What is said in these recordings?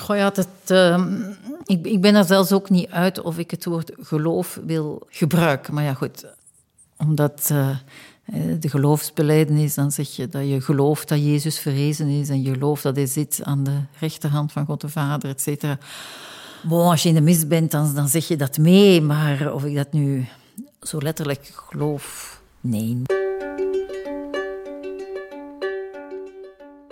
Goh ja, het, ehm, ik, ik ben er zelfs ook niet uit of ik het woord geloof wil gebruiken. Maar ja, goed, omdat uh, de geloofsbelijdenis, dan zeg je dat je gelooft dat Jezus verrezen is en je gelooft dat hij zit aan de rechterhand van God de Vader, et cetera. Als je in de mis bent, dan, dan zeg je dat mee, maar of ik dat nu zo letterlijk geloof, nee.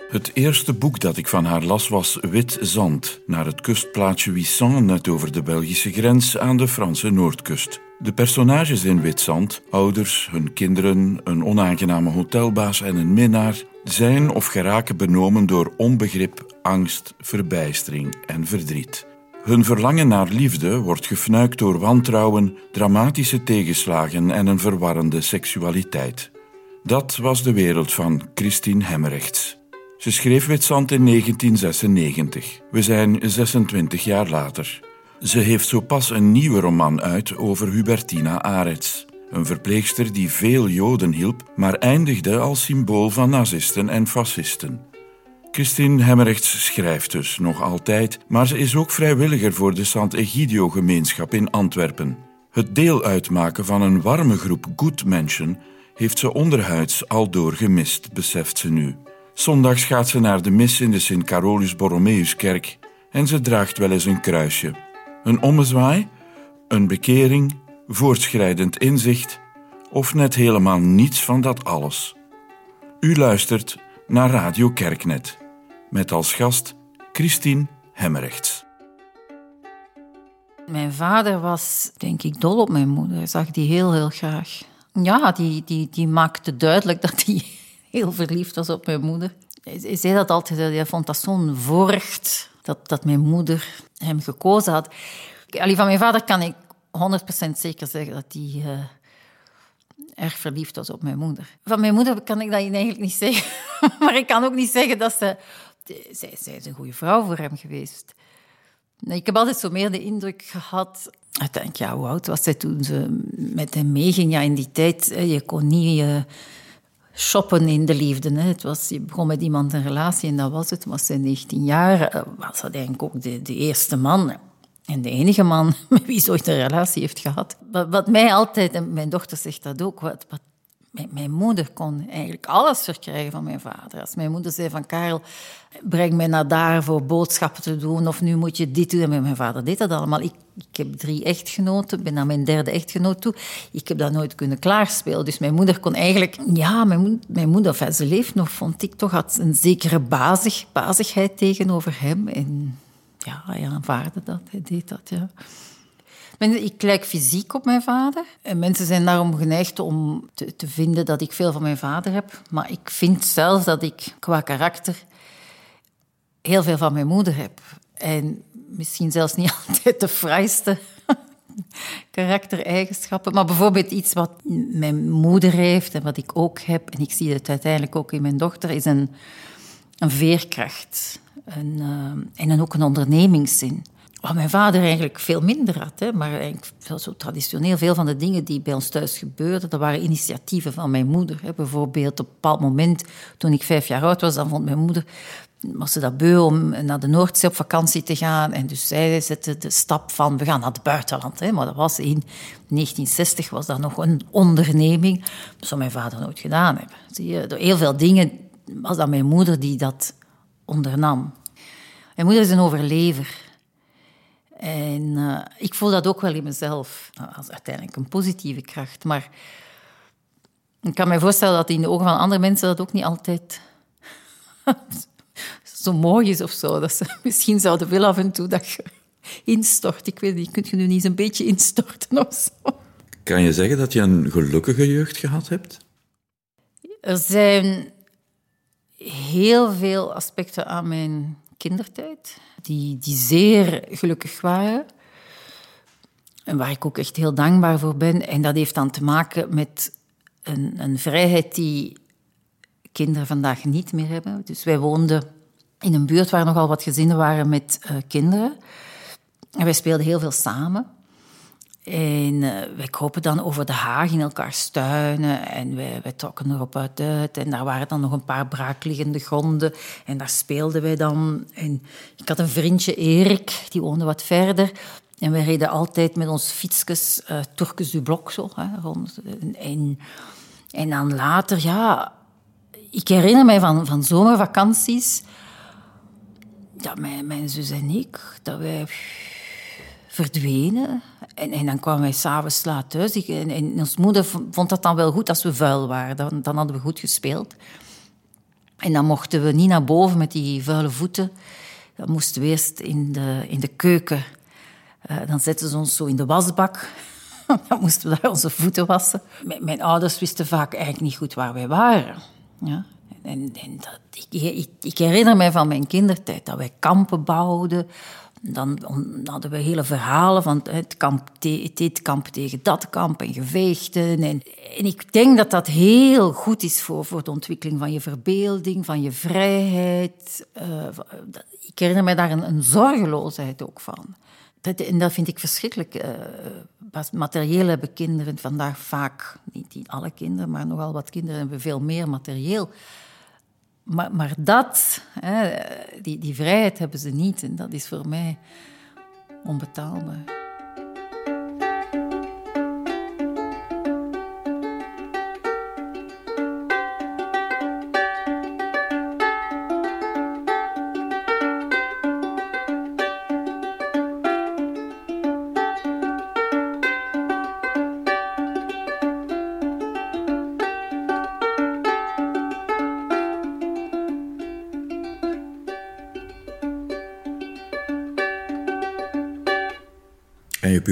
Het eerste boek dat ik van haar las was Wit Zand, naar het kustplaatsje Wissant, net over de Belgische grens aan de Franse noordkust. De personages in Wit Zand, ouders, hun kinderen, een onaangename hotelbaas en een minnaar, zijn of geraken benomen door onbegrip, angst, verbijstering en verdriet. Hun verlangen naar liefde wordt gefnuikt door wantrouwen, dramatische tegenslagen en een verwarrende seksualiteit. Dat was de wereld van Christine Hemrechts. Ze schreef Witzand in 1996. We zijn 26 jaar later. Ze heeft zo pas een nieuwe roman uit over Hubertina Arets. Een verpleegster die veel Joden hielp, maar eindigde als symbool van nazisten en fascisten. Christine Hemmerrechts schrijft dus nog altijd, maar ze is ook vrijwilliger voor de Sant-Egidio-gemeenschap in Antwerpen. Het deel uitmaken van een warme groep good mensen heeft ze onderhuids al doorgemist, beseft ze nu. Zondags gaat ze naar de mis in de Sint Carolus Borromeuskerk en ze draagt wel eens een kruisje. Een ommezwaai, een bekering, voortschrijdend inzicht of net helemaal niets van dat alles. U luistert naar Radio Kerknet met als gast Christine Hemmerrechts. Mijn vader was, denk ik, dol op mijn moeder. Zag die heel, heel graag. Ja, die, die, die maakte duidelijk dat hij heel verliefd was op mijn moeder. Hij zei dat altijd, hij vond dat zo'n voorrecht dat, dat mijn moeder hem gekozen had. Allee, van mijn vader kan ik 100% zeker zeggen dat hij uh, erg verliefd was op mijn moeder. Van mijn moeder kan ik dat eigenlijk niet zeggen. maar ik kan ook niet zeggen dat ze... Zij, zij is een goede vrouw voor hem geweest. Ik heb altijd zo meer de indruk gehad... Ik denk, ja, hoe oud was zij toen ze met hem meeging? Ja, in die tijd, je kon niet... Shoppen in de liefde. Hè. Het was, je begon met iemand een relatie en dat was het. Was hij 19 jaar, eh, was dat eigenlijk ook de, eerste man. En de enige man met wie ze een relatie heeft gehad. Wat, wat mij altijd, en mijn dochter zegt dat ook, wat, wat mijn, moeder kon eigenlijk alles verkrijgen van mijn vader. Als mijn moeder zei van Karel, breng mij naar daar voor boodschappen te doen of nu moet je dit doen. En mijn vader deed dat allemaal. Ik, ik heb drie echtgenoten, ben naar mijn derde echtgenoot toe. Ik heb dat nooit kunnen klaarspelen. Dus mijn moeder kon eigenlijk... Ja, mijn, mijn moeder, enfin, ze leeft nog, vond ik toch, had een zekere bazig, bazigheid tegenover hem. En ja, hij aanvaarde dat, hij deed dat, ja. Ik lijk fysiek op mijn vader. En mensen zijn daarom geneigd om te, te, vinden dat ik veel van mijn vader heb. Maar ik vind zelf dat ik qua karakter heel veel van mijn moeder heb. En misschien zelfs niet altijd de fraaiste karaktereigenschappen. Maar bijvoorbeeld iets wat mijn moeder heeft en wat ik ook heb, en ik zie het uiteindelijk ook in mijn dochter, is een, een veerkracht. Een, uh, en ook een ondernemingszin. Wat mijn vader eigenlijk veel minder had. Hè, maar eigenlijk zo traditioneel veel van de dingen die bij ons thuis gebeurden, dat waren initiatieven van mijn moeder. Hè. Bijvoorbeeld op een bepaald moment, toen ik vijf jaar oud was, dan vond mijn moeder was ze dat beu om naar de Noordzee op vakantie te gaan. En dus zij zette de stap van, we gaan naar het buitenland. Hè. Maar dat was in 1960 was dat nog een onderneming. Dat zou mijn vader nooit gedaan hebben. Zie je, door heel veel dingen was dat mijn moeder die dat ondernam. Mijn moeder is een overlever. En uh, ik voel dat ook wel in mezelf, nou, als uiteindelijk een positieve kracht. Maar ik kan me voorstellen dat in de ogen van andere mensen dat ook niet altijd zo mooi is of zo. Dat ze misschien zouden willen af en toe dat je instort. Ik weet niet, kunt je nu niet eens een beetje instorten of zo? Kan je zeggen dat je een gelukkige jeugd gehad hebt? Er zijn heel veel aspecten aan mijn kindertijd die, die zeer gelukkig waren. En waar ik ook echt heel dankbaar voor ben. En dat heeft dan te maken met een, een vrijheid die kinderen vandaag niet meer hebben. Dus wij woonden in een buurt waar nogal wat gezinnen waren met uh, kinderen. En wij speelden heel veel samen. En uh, wij kropen dan over de haag in elkaars tuinen en wij, wij trokken erop uit uit. En daar waren dan nog een paar braakliggende gronden en daar speelden wij dan. En ik had een vriendje, Erik, die woonde wat verder. En wij reden altijd met ons fietsjes uh, Turkes du Blok zo, hè, rond. En, en dan later, ja... Ik herinner mij van, van zomervakanties... Ja, mijn, mijn zus en ik, dat wij verdwenen. En, en dan kwamen wij s'avonds laat thuis. En, en ons moeder vond dat dan wel goed als we vuil waren. Dan, hadden we goed gespeeld. En dan mochten we niet naar boven met die vuile voeten. Dan moesten we eerst in de, in de keuken. Uh, dan zetten ze ons zo in de wasbak. dan moesten we daar onze voeten wassen. Mijn, ouders wisten vaak eigenlijk niet goed waar wij waren. Ja? En, en ik, ik, ik herinner mij van mijn kindertijd dat wij kampen bouwden dan hadden we hele verhalen van het kamp, dit kamp tegen dat kamp en gevechten. En, en, ik denk dat dat heel goed is voor, voor de ontwikkeling van je verbeelding, van je vrijheid. Uh, ik herinner me daar een, zorgeloosheid ook van. En dat vind ik verschrikkelijk. Uh, materieel hebben kinderen vandaag vaak, niet, niet alle kinderen, maar nogal wat kinderen hebben veel meer materieel. Maar, maar dat, hè, die, die vrijheid hebben ze niet. En dat is voor mij onbetaalbaar.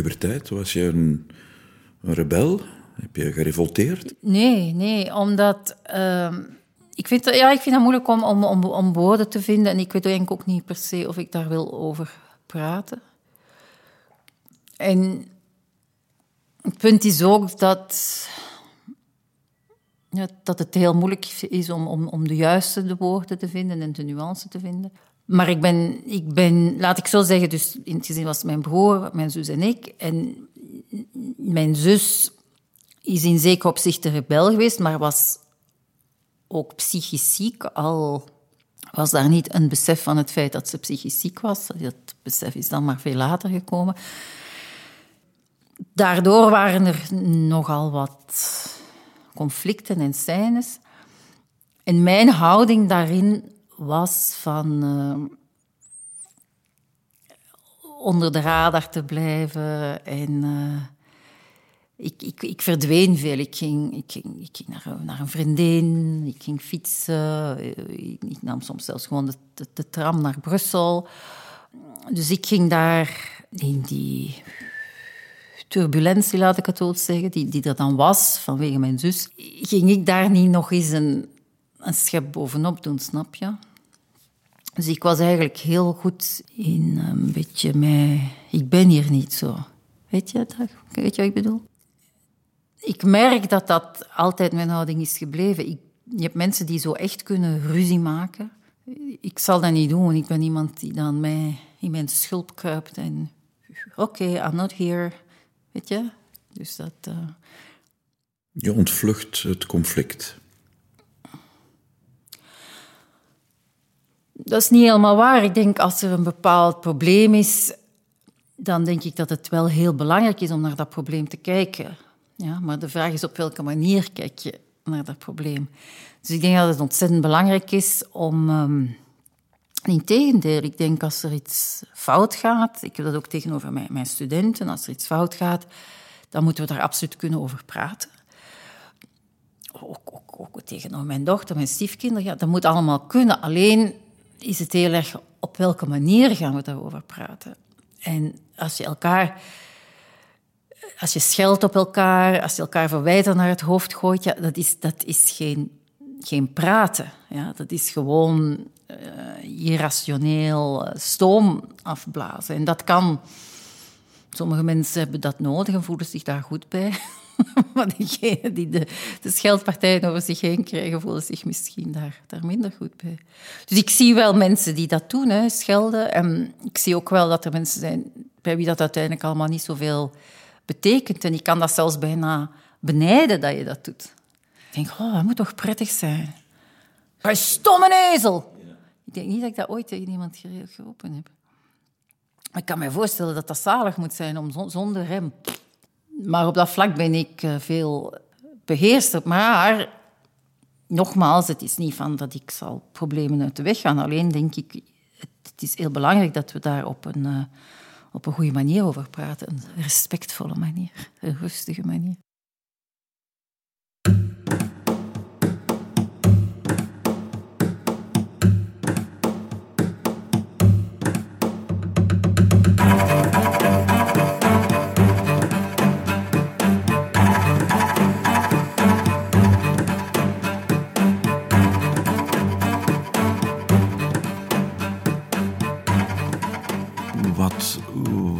Puberteit? Was je een, een rebel? Heb je gerevolteerd? Nee, nee, omdat... Uh, ik, vind, ja, ik vind het moeilijk om, om, om, woorden te vinden. En ik weet ook niet per se of ik daar wil over praten. En het punt is ook dat, ja, dat het heel moeilijk is om, om, om de juiste de woorden te vinden en de nuance te vinden. Maar ik ben, ik ben, laat ik zo zeggen, dus in het gezin was mijn broer, mijn zus en ik. En mijn zus is in zekere opzicht een rebel geweest, maar was ook psychisch ziek. Al was daar niet een besef van het feit dat ze psychisch ziek was. Dat besef is dan maar veel later gekomen. Daardoor waren er nogal wat conflicten en scènes. En mijn houding daarin was van uh, onder de radar te blijven. En uh, ik, ik, ik verdween veel. Ik ging, ik ging, ik ging naar, naar een vriendin, ik ging fietsen. Ik, ik nam soms zelfs gewoon de, de, tram naar Brussel. Dus ik ging daar in die turbulentie, laat ik het zo zeggen, die, die er dan was vanwege mijn zus, ging ik daar niet nog eens een, een schep bovenop doen, snap je? Dus ik was eigenlijk heel goed in een beetje mij... Ik ben hier niet zo. Weet je, dat? Weet je wat ik bedoel? Ik merk dat dat altijd mijn houding is gebleven. Ik, je hebt mensen die zo echt kunnen ruzie maken. Ik zal dat niet doen. Ik ben iemand die dan mij in mijn schulp kruipt en... Oké, I'm not here. Weet je? Dus dat... Uh... Je ontvlucht het conflict. Dat is niet helemaal waar. Ik denk als er een bepaald probleem is, dan denk ik dat het wel heel belangrijk is om naar dat probleem te kijken. Ja, maar de vraag is op welke manier kijk je naar dat probleem. Dus ik denk dat het ontzettend belangrijk is om. Um, Integendeel, ik denk als er iets fout gaat, ik heb dat ook tegenover mijn, mijn studenten, als er iets fout gaat, dan moeten we daar absoluut kunnen over praten. Ook, ook, tegenover mijn dochter, mijn stiefkinderen, ja, dat moet allemaal kunnen. Alleen is het heel erg op welke manier gaan we daarover praten. En als je elkaar, als je scheldt op elkaar, als je elkaar verwijten naar het hoofd gooit, ja, dat is, dat is geen, geen praten. Ja, dat is gewoon uh, irrationeel eh, stoom afblazen. En dat kan. Sommige mensen hebben dat nodig en voelen zich daar goed bij. maar diegenen die de, scheldpartijen over zich heen krijgen, voelen zich misschien daar, daar minder goed bij. Dus ik zie wel mensen die dat doen, hè, schelden. En ik zie ook wel dat er mensen zijn bij wie dat uiteindelijk allemaal niet zoveel betekent. En ik kan dat zelfs bijna benijden dat je dat doet. Ik denk, oh, dat moet toch prettig zijn. Een stomme ezel! Ik denk niet dat ik dat ooit tegen iemand geroepen heb. Ik kan me voorstellen dat dat zalig moet zijn om zonder rem. Maar op dat vlak ben ik eh, veel beheerster. Maar nogmaals, het is niet van dat ik zal problemen uit de weg gaan. Alleen denk ik, het is heel belangrijk dat we daar op een, uh, op een goede manier over praten. Een respectvolle manier, een rustige manier.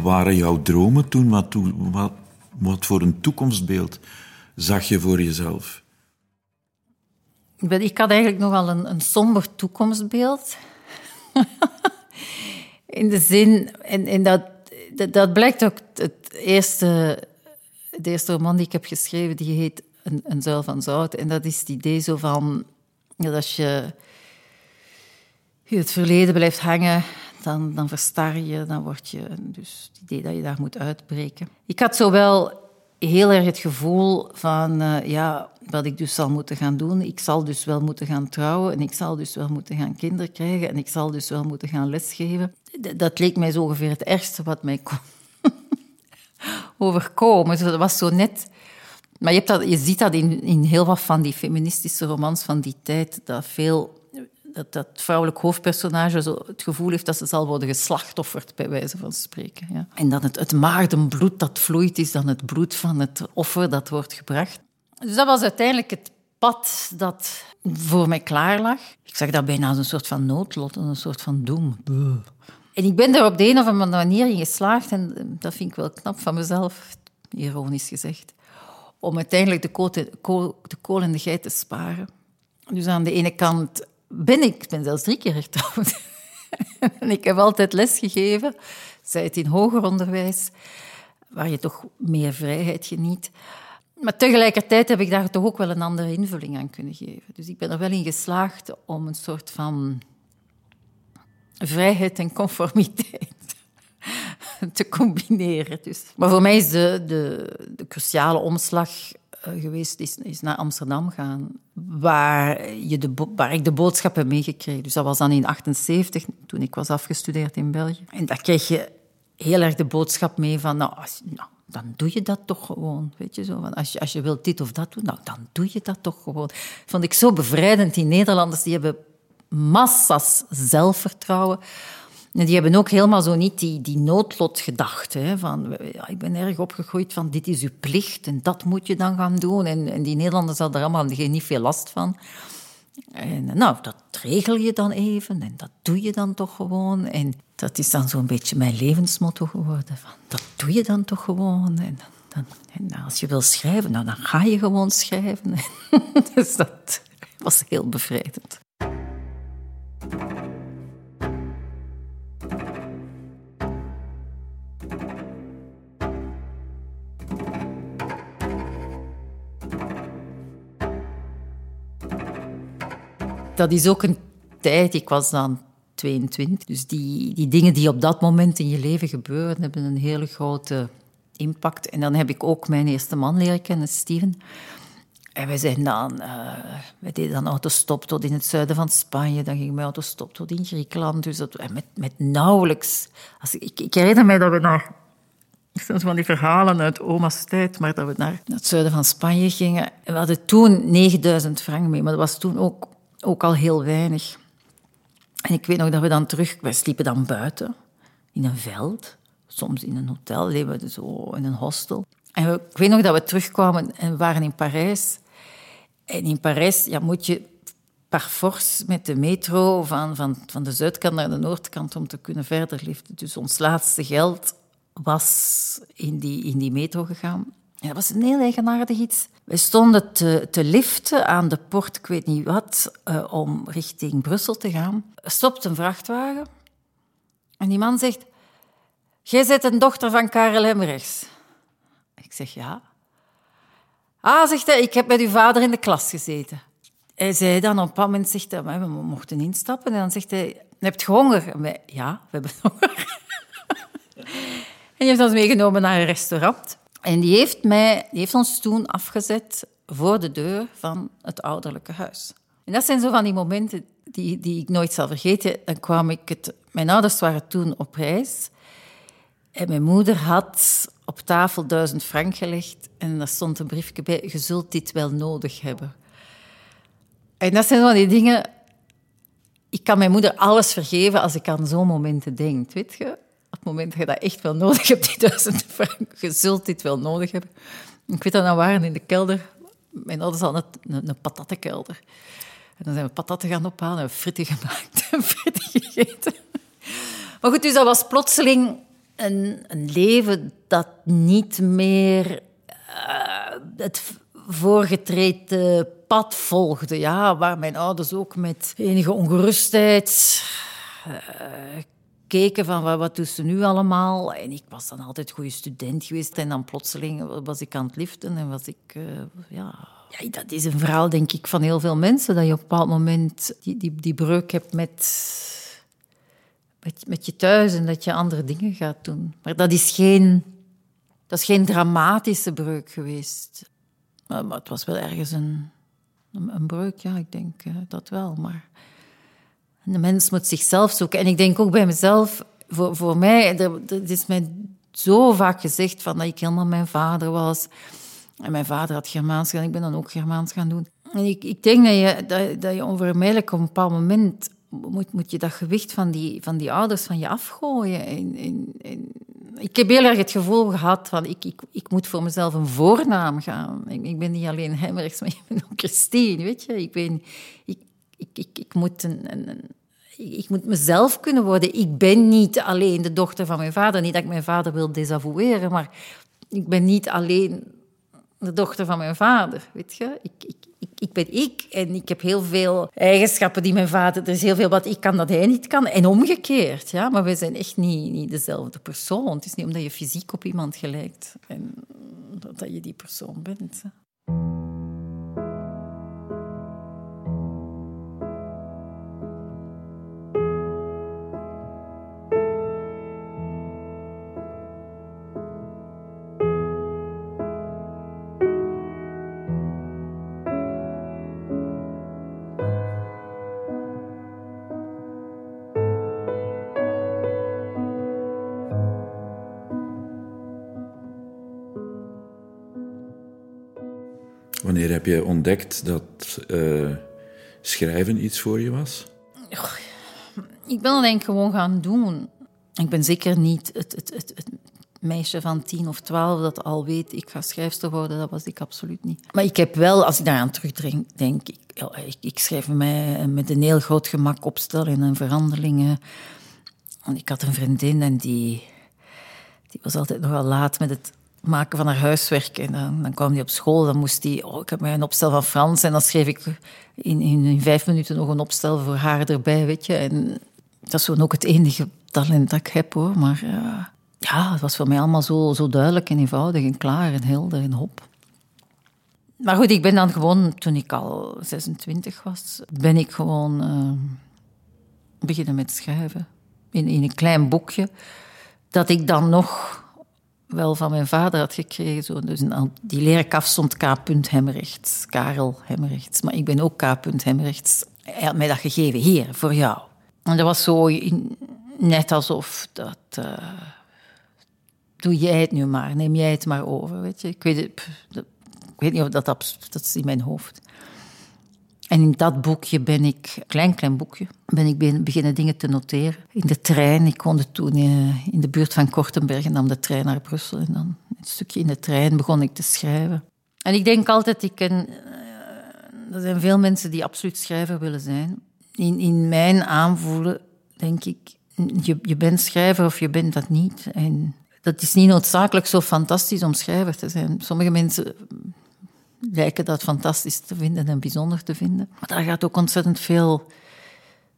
Waren jouw dromen toen? Wat, wat, wat voor een toekomstbeeld zag je voor jezelf? Ik had eigenlijk nogal een, een somber toekomstbeeld. In de zin, en, dat, dat, blijkt ook het eerste, de eerste roman die ik heb geschreven, die heet Een, een zuil van zout. En dat is het idee zo van, dat als je het verleden blijft hangen, dan, dan verstar je, dan word je... Dus het idee dat je daar moet uitbreken. Ik had zowel heel erg het gevoel van, uh, ja, wat ik dus zal moeten gaan doen. Ik zal dus wel moeten gaan trouwen en ik zal dus wel moeten gaan kinderen krijgen en ik zal dus wel moeten gaan lesgeven. dat leek mij zo ongeveer het ergste wat mij kon overkomen. Dus dat was zo net... Maar je, hebt dat, je ziet dat in, in heel wat van die feministische romans van die tijd, dat veel dat dat vrouwelijk hoofdpersonage zo het gevoel heeft dat ze zal worden geslachtofferd, bij wijze van spreken. Ja. En dat het, het maagdenbloed dat vloeit, is dan het bloed van het offer dat wordt gebracht. Dus dat was uiteindelijk het pad dat voor mij klaar lag. Ik zag dat bijna als een soort van noodlot, een soort van doem. En ik ben er op de een of andere manier in geslaagd, en dat vind ik wel knap van mezelf, ironisch gezegd, om uiteindelijk de kool, de kool en de geit te sparen. Dus aan de ene kant ben ik, ik ben zelfs drie keer getrouwd. ik heb altijd lesgegeven, zij het in hoger onderwijs, waar je toch meer vrijheid geniet. Maar tegelijkertijd heb ik daar toch ook wel een andere invulling aan kunnen geven. Dus ik ben er wel in geslaagd om een soort van vrijheid en conformiteit te combineren. Dus. Maar voor mij is de, de, cruciale omslag eh, geweest is naar Amsterdam gaan, waar, je de, ik de boodschap heb meegekregen. Dus dat was dan in 78, toen ik was afgestudeerd in België. En daar kreeg je heel erg de boodschap mee van, nou, nou dan doe je dat toch gewoon. Weet je, zo, van als, je, als je wilt dit of dat doen, nou, dan doe je dat toch gewoon. Vond ik zo bevrijdend. Die Nederlanders die hebben massa's zelfvertrouwen. Die hebben ook helemaal zo niet die, die noodlotgedachte. Van, ik ben erg opgegroeid van dit is uw plicht en dat moet je dan gaan doen. En, en die Nederlanders hadden er allemaal niet veel last van. En nou, dat regel je dan even en dat doe je dan toch gewoon. En dat is dan zo'n beetje mijn levensmotto geworden. Van, dat doe je dan toch gewoon. En, dan, en als je wil schrijven, nou, dan ga je gewoon schrijven. dus dat was heel bevrijdend. Dat is ook een tijd, ik was dan 22, dus die, die dingen die op dat moment in je leven gebeuren, hebben een hele grote impact. En dan heb ik ook mijn eerste man leren kennen, Steven. En wij zijn dan, uh, deden dan autostop tot in het zuiden van Spanje. Dan ging mijn autostop tot in Griekenland. Dus dat, met, met nauwelijks. Als ik, ik herinner mij dat we naar dat van die verhalen uit oma's tijd, maar dat we naar het zuiden van Spanje gingen. We hadden toen 9000 frank mee, maar dat was toen ook ook al heel weinig. En ik weet nog dat we dan terug... Wij sliepen dan buiten, in een veld. Soms in een hotel, leven we zo in een hostel. En ik weet nog dat we terugkwamen en we waren in Parijs. En in Parijs ja, moet je par force met de metro van, van, van de zuidkant naar de noordkant om te kunnen verder liften. Dus ons laatste geld was in die, in die metro gegaan. En dat was een heel eigenaardig iets. We stonden te, te liften aan de port, ik weet niet wat, uh, om richting Brussel te gaan. Er stopt een vrachtwagen. En die man zegt... Jij bent een dochter van Karel Hemrechts. Ik zeg, ja. Ah, zegt hij, ik heb met uw vader in de klas gezeten. Hij zei dan op een moment, zegt hij, we mochten instappen. En dan zegt hij, heb je honger? Wij, ja, we hebben honger. en die heeft ons meegenomen naar een restaurant. En die heeft, mij, die heeft ons toen afgezet voor de deur van het ouderlijke huis. En dat zijn zo van die momenten die, die ik nooit zal vergeten. Dan kwam ik het... Mijn ouders waren toen op reis. En mijn moeder had op tafel duizend frank gelegd. En daar stond een briefje bij. Je zult dit wel nodig hebben. En dat zijn van die dingen... Ik kan mijn moeder alles vergeven als ik aan zo'n momenten denk, weet je? Op het moment dat je dat echt wel nodig hebt, die duizend frank, je zult dit wel nodig hebben. Ik weet dat we waren in de kelder. Mijn ouders hadden een, een patattenkelder. En dan zijn we patatten gaan ophalen en fritten gemaakt en fritten gegeten. Maar goed, dus dat was plotseling een, een leven dat niet meer uh, het voorgetreden pad volgde. Ja, waar mijn ouders ook met enige ongerustheid uh, keken van wat, wat doen ze nu allemaal. En ik was dan altijd goede student geweest. En dan plotseling was ik aan het liften en was ik... Uh, ja, ja, dat is een verhaal, denk ik, van heel veel mensen. Dat je op een bepaald moment die, die, die breuk hebt met, met, met je thuis en dat je andere dingen gaat doen. Maar dat is geen, dat is geen dramatische breuk geweest. Maar, het was wel ergens een, een, breuk, ja, ik denk uh, dat wel. Maar de mens moet zichzelf zoeken. En ik denk ook bij mezelf, voor, voor mij, er is mij zo vaak gezegd van dat ik helemaal mijn vader was. En mijn vader had Germaans gedaan, ik ben dan ook Germaans gaan doen. En ik, ik denk dat je, dat, je onvermijdelijk op een bepaald moment moet, moet je dat gewicht van die, van die ouders van je afgooien. En, en, en ik heb heel erg het gevoel gehad van ik, ik, ik moet voor mezelf een voornaam gaan. Ik, ik ben niet alleen Hemmerichs, maar ik ben ook Christine, weet je. Ik, ben, ik, ik, ik, ik moet een, een, ik moet mezelf kunnen worden. Ik ben niet alleen de dochter van mijn vader. Niet dat ik mijn vader wil desavoueren, maar ik ben niet alleen de dochter van mijn vader, weet je. Ik, ik, ik, ik, ben ik en ik heb heel veel eigenschappen die mijn vader... Er is heel veel wat ik kan dat hij niet kan. En omgekeerd, ja. Maar we zijn echt niet, niet dezelfde persoon. Het is niet omdat je fysiek op iemand gelijkt en dat je die persoon bent. Je ontdekt dat uh, schrijven iets voor je was? Ik ben dat gewoon gaan doen. Ik ben zeker niet het, het, het, meisje van tien of twaalf dat al weet, ik ga schrijfster worden. Dat was ik absoluut niet. Maar ik heb wel, als ik daaraan terugdenk, denk ik, ik, ik schrijf mij met een heel groot gemak opstellen en verhandelingen. En ik had een vriendin en die, die was altijd nogal laat met het maken van haar huiswerk. En dan, dan kwam hij op school, dan moest hij... Oh, ik heb mij een opstel van Frans en dan schreef ik in, in, vijf minuten nog een opstel voor haar erbij, weet je. En dat is gewoon ook het enige talent dat ik heb, hoor. Maar uh, ja, het was voor mij allemaal zo, zo duidelijk en eenvoudig en klaar en helder en hop. Maar goed, ik ben dan gewoon, toen ik al 26 was, ben ik gewoon uh, beginnen met schrijven. In, in een klein boekje, dat ik dan nog wel van mijn vader had gekregen. Zo. Dus die leren kaf stond K. Hemrechts, Karel Hemrechts. Maar ik ben ook K. Hemrechts. Hij had mij dat gegeven, hier, voor jou. En dat was zo net alsof dat... Uh, doe jij het nu maar, neem jij het maar over, weet je. Ik weet, ik niet of dat... Dat is in mijn hoofd. En in dat boekje ben ik, klein klein boekje, ben ik beginnen dingen te noteren. In de trein, ik woonde toen eh, in de buurt van Kortenberg en nam de trein naar Brussel. En dan een stukje in de trein begon ik te schrijven. En ik denk altijd, ik ken, uh, er zijn veel mensen die absoluut schrijver willen zijn. In, in mijn aanvoelen denk ik, je, je bent schrijver of je bent dat niet. En dat is niet noodzakelijk zo fantastisch om schrijver te zijn. Sommige mensen lijken dat fantastisch te vinden en bijzonder te vinden. Maar daar gaat ook ontzettend veel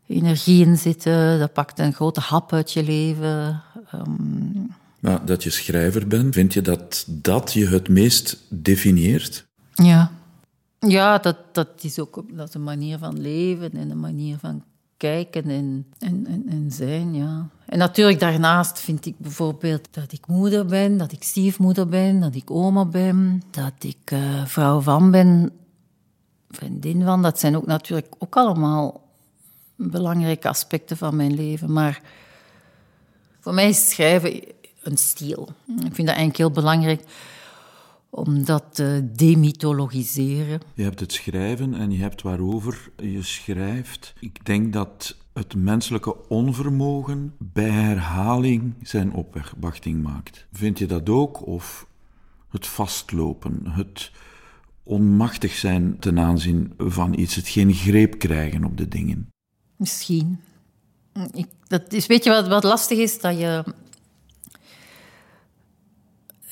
energie in zitten. Dat pakt een grote hap uit je leven. Um, Maar dat je schrijver bent, vind je dat dat je het meest definieert? Ja, ja dat, dat is ook dat is een manier van leven en een manier van kijken en, en, en, en, zijn. Ja. En natuurlijk daarnaast vind ik bijvoorbeeld dat ik moeder ben, dat ik stiefmoeder ben, dat ik oma ben, dat ik uh, vrouw van ben, vriendin van. Dat zijn ook natuurlijk ook allemaal belangrijke aspecten van mijn leven. Maar voor mij is schrijven een stiel. Ik vind dat eigenlijk heel belangrijk om dat te demythologiseren. Je hebt het schrijven en je hebt waarover je schrijft. Ik denk dat het menselijke onvermogen bij herhaling zijn opwachting maakt. Vind je dat ook? Of het vastlopen, het onmachtig zijn ten aanzien van iets, het geen greep krijgen op de dingen? Misschien. Ik, dat is, weet je wat, wat lastig is? Dat je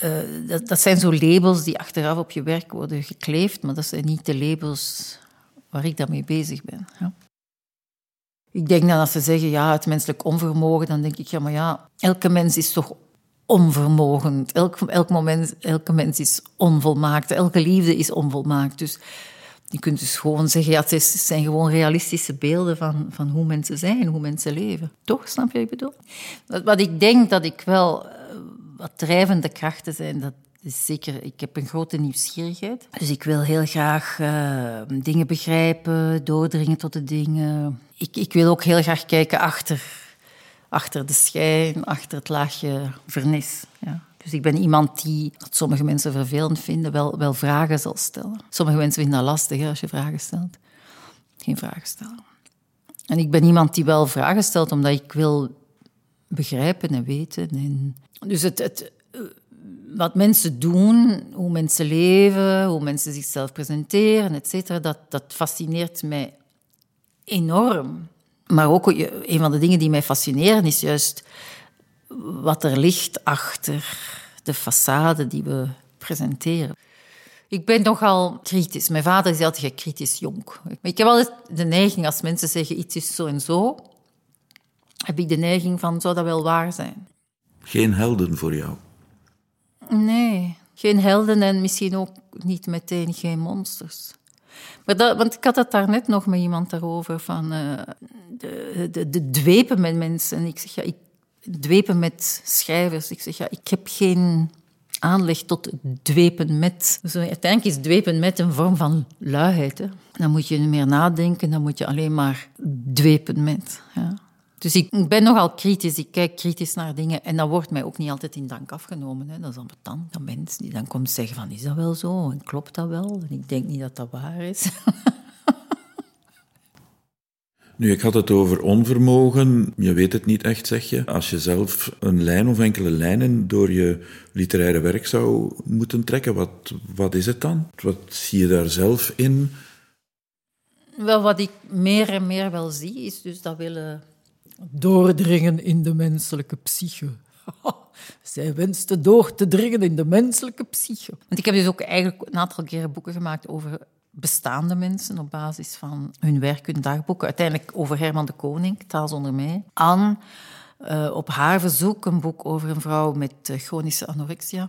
uh, dat, dat, zijn zo labels die achteraf op je werk worden gekleefd, maar dat zijn niet de labels waar ik dan mee bezig ben. Ja. Ik denk dan als ze zeggen, ja, het menselijk onvermogen, dan denk ik, ja, maar ja, elke mens is toch onvermogend. Elk, elk moment, elke mens is onvolmaakt. Elke liefde is onvolmaakt. Dus je kunt dus gewoon zeggen, ja, het zijn gewoon realistische beelden van, van hoe mensen zijn, hoe mensen leven. Toch, snap je wat ik bedoel? Wat ik denk dat ik wel wat drijvende krachten zijn, dat is zeker. Ik heb een grote nieuwsgierigheid. Dus ik wil heel graag uh, dingen begrijpen, doordringen tot de dingen. Ik, ik wil ook heel graag kijken achter, achter de schijn, achter het laagje vernis. Ja. Dus ik ben iemand die, wat sommige mensen vervelend vinden, wel, wel vragen zal stellen. Sommige mensen vinden dat lastig als je vragen stelt. Geen vragen stellen. En ik ben iemand die wel vragen stelt, omdat ik wil begrijpen en weten. En dus het, het, wat mensen doen, hoe mensen leven, hoe mensen zichzelf presenteren, et cetera, dat, dat fascineert mij enorm. Maar ook een van de dingen die mij fascineren is juist wat er ligt achter de façade die we presenteren. Ik ben nogal kritisch. Mijn vader is altijd kritisch jong. Ik heb altijd de neiging als mensen zeggen iets is zo en zo, heb ik de neiging van zou dat wel waar zijn. Geen helden voor jou? Nee, geen helden en misschien ook niet meteen geen monsters. Maar dat, want ik had het daar net nog met iemand daarover, van uh, de, de, de, dwepen met mensen. Ik zeg, ja, ik dwepen met schrijvers. Ik zeg, ja, ik heb geen aanleg tot dwepen met. Dus uiteindelijk is dwepen met een vorm van luiheid. Dan moet je niet meer nadenken, dan moet je alleen maar dwepen met. Ja. Dus ik ben nogal kritisch, ik kijk kritisch naar dingen en dat wordt mij ook niet altijd in dank afgenomen. Hè. Dat is dan dan, dan mensen die dan komen zeggen van, is dat wel zo? En klopt dat wel? En ik denk niet dat dat waar is. Nu, ik had het over onvermogen. Je weet het niet echt, zeg je. Als je zelf een lijn of enkele lijnen door je literaire werk zou moeten trekken, wat, wat is het dan? Wat zie je daar zelf in? Wel, wat ik meer en meer wel zie, is dus dat willen doordringen in de menselijke psyche. Zij wenste door te dringen in de menselijke psyche. Want ik heb dus ook eigenlijk een aantal keren boeken gemaakt over bestaande mensen op basis van hun werk, hun dagboeken. Uiteindelijk over Herman de Koning, Taal zonder mij. Anne, uh, op haar verzoek een boek over een vrouw met uh, chronische anorexia.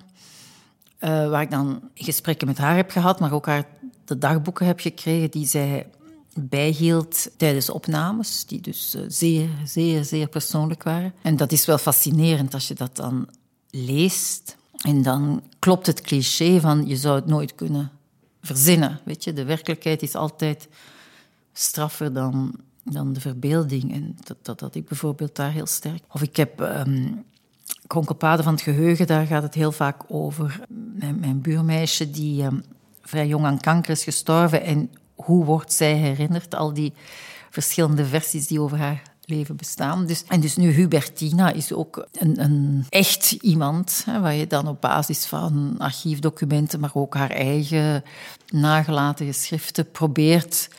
Uh, waar ik dan gesprekken met haar heb gehad, maar ook haar de dagboeken heb gekregen die zij bijhield tijdens opnames, die dus eh, zeer, zeer, zeer persoonlijk waren. En dat is wel fascinerend als je dat dan leest. En dan klopt het cliché van je zou het nooit kunnen verzinnen. Weet je, de werkelijkheid is altijd straffer dan, dan de verbeelding. En dat, dat had ik bijvoorbeeld daar heel sterk. Of ik heb um, Kronkelpaden van het geheugen, daar gaat het heel vaak over. Mijn, mijn buurmeisje die um, vrij jong aan kanker is gestorven en hoe wordt zij herinnerd? Al die verschillende versies die over haar leven bestaan. Dus, en dus nu Hubertina is ook een, een echt iemand, hè, waar je dan op basis van archiefdocumenten, maar ook haar eigen nagelaten geschriften probeert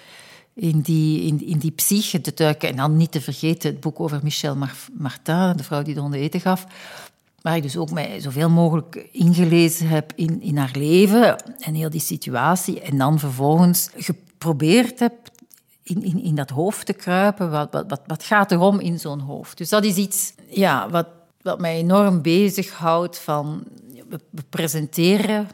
in die, in, in die psyche te duiken. En dan niet te vergeten het boek over Michel Martin, de vrouw die de honden eten gaf. Waar ik dus ook mij zoveel mogelijk ingelezen heb in, in haar leven en heel die situatie. En dan vervolgens geprobeerd heb in, in, in dat hoofd te kruipen. Wat, wat, wat, gaat er om in zo'n hoofd? Dus dat is iets ja, wat wat mij enorm bezighoudt van... We, we presenteren...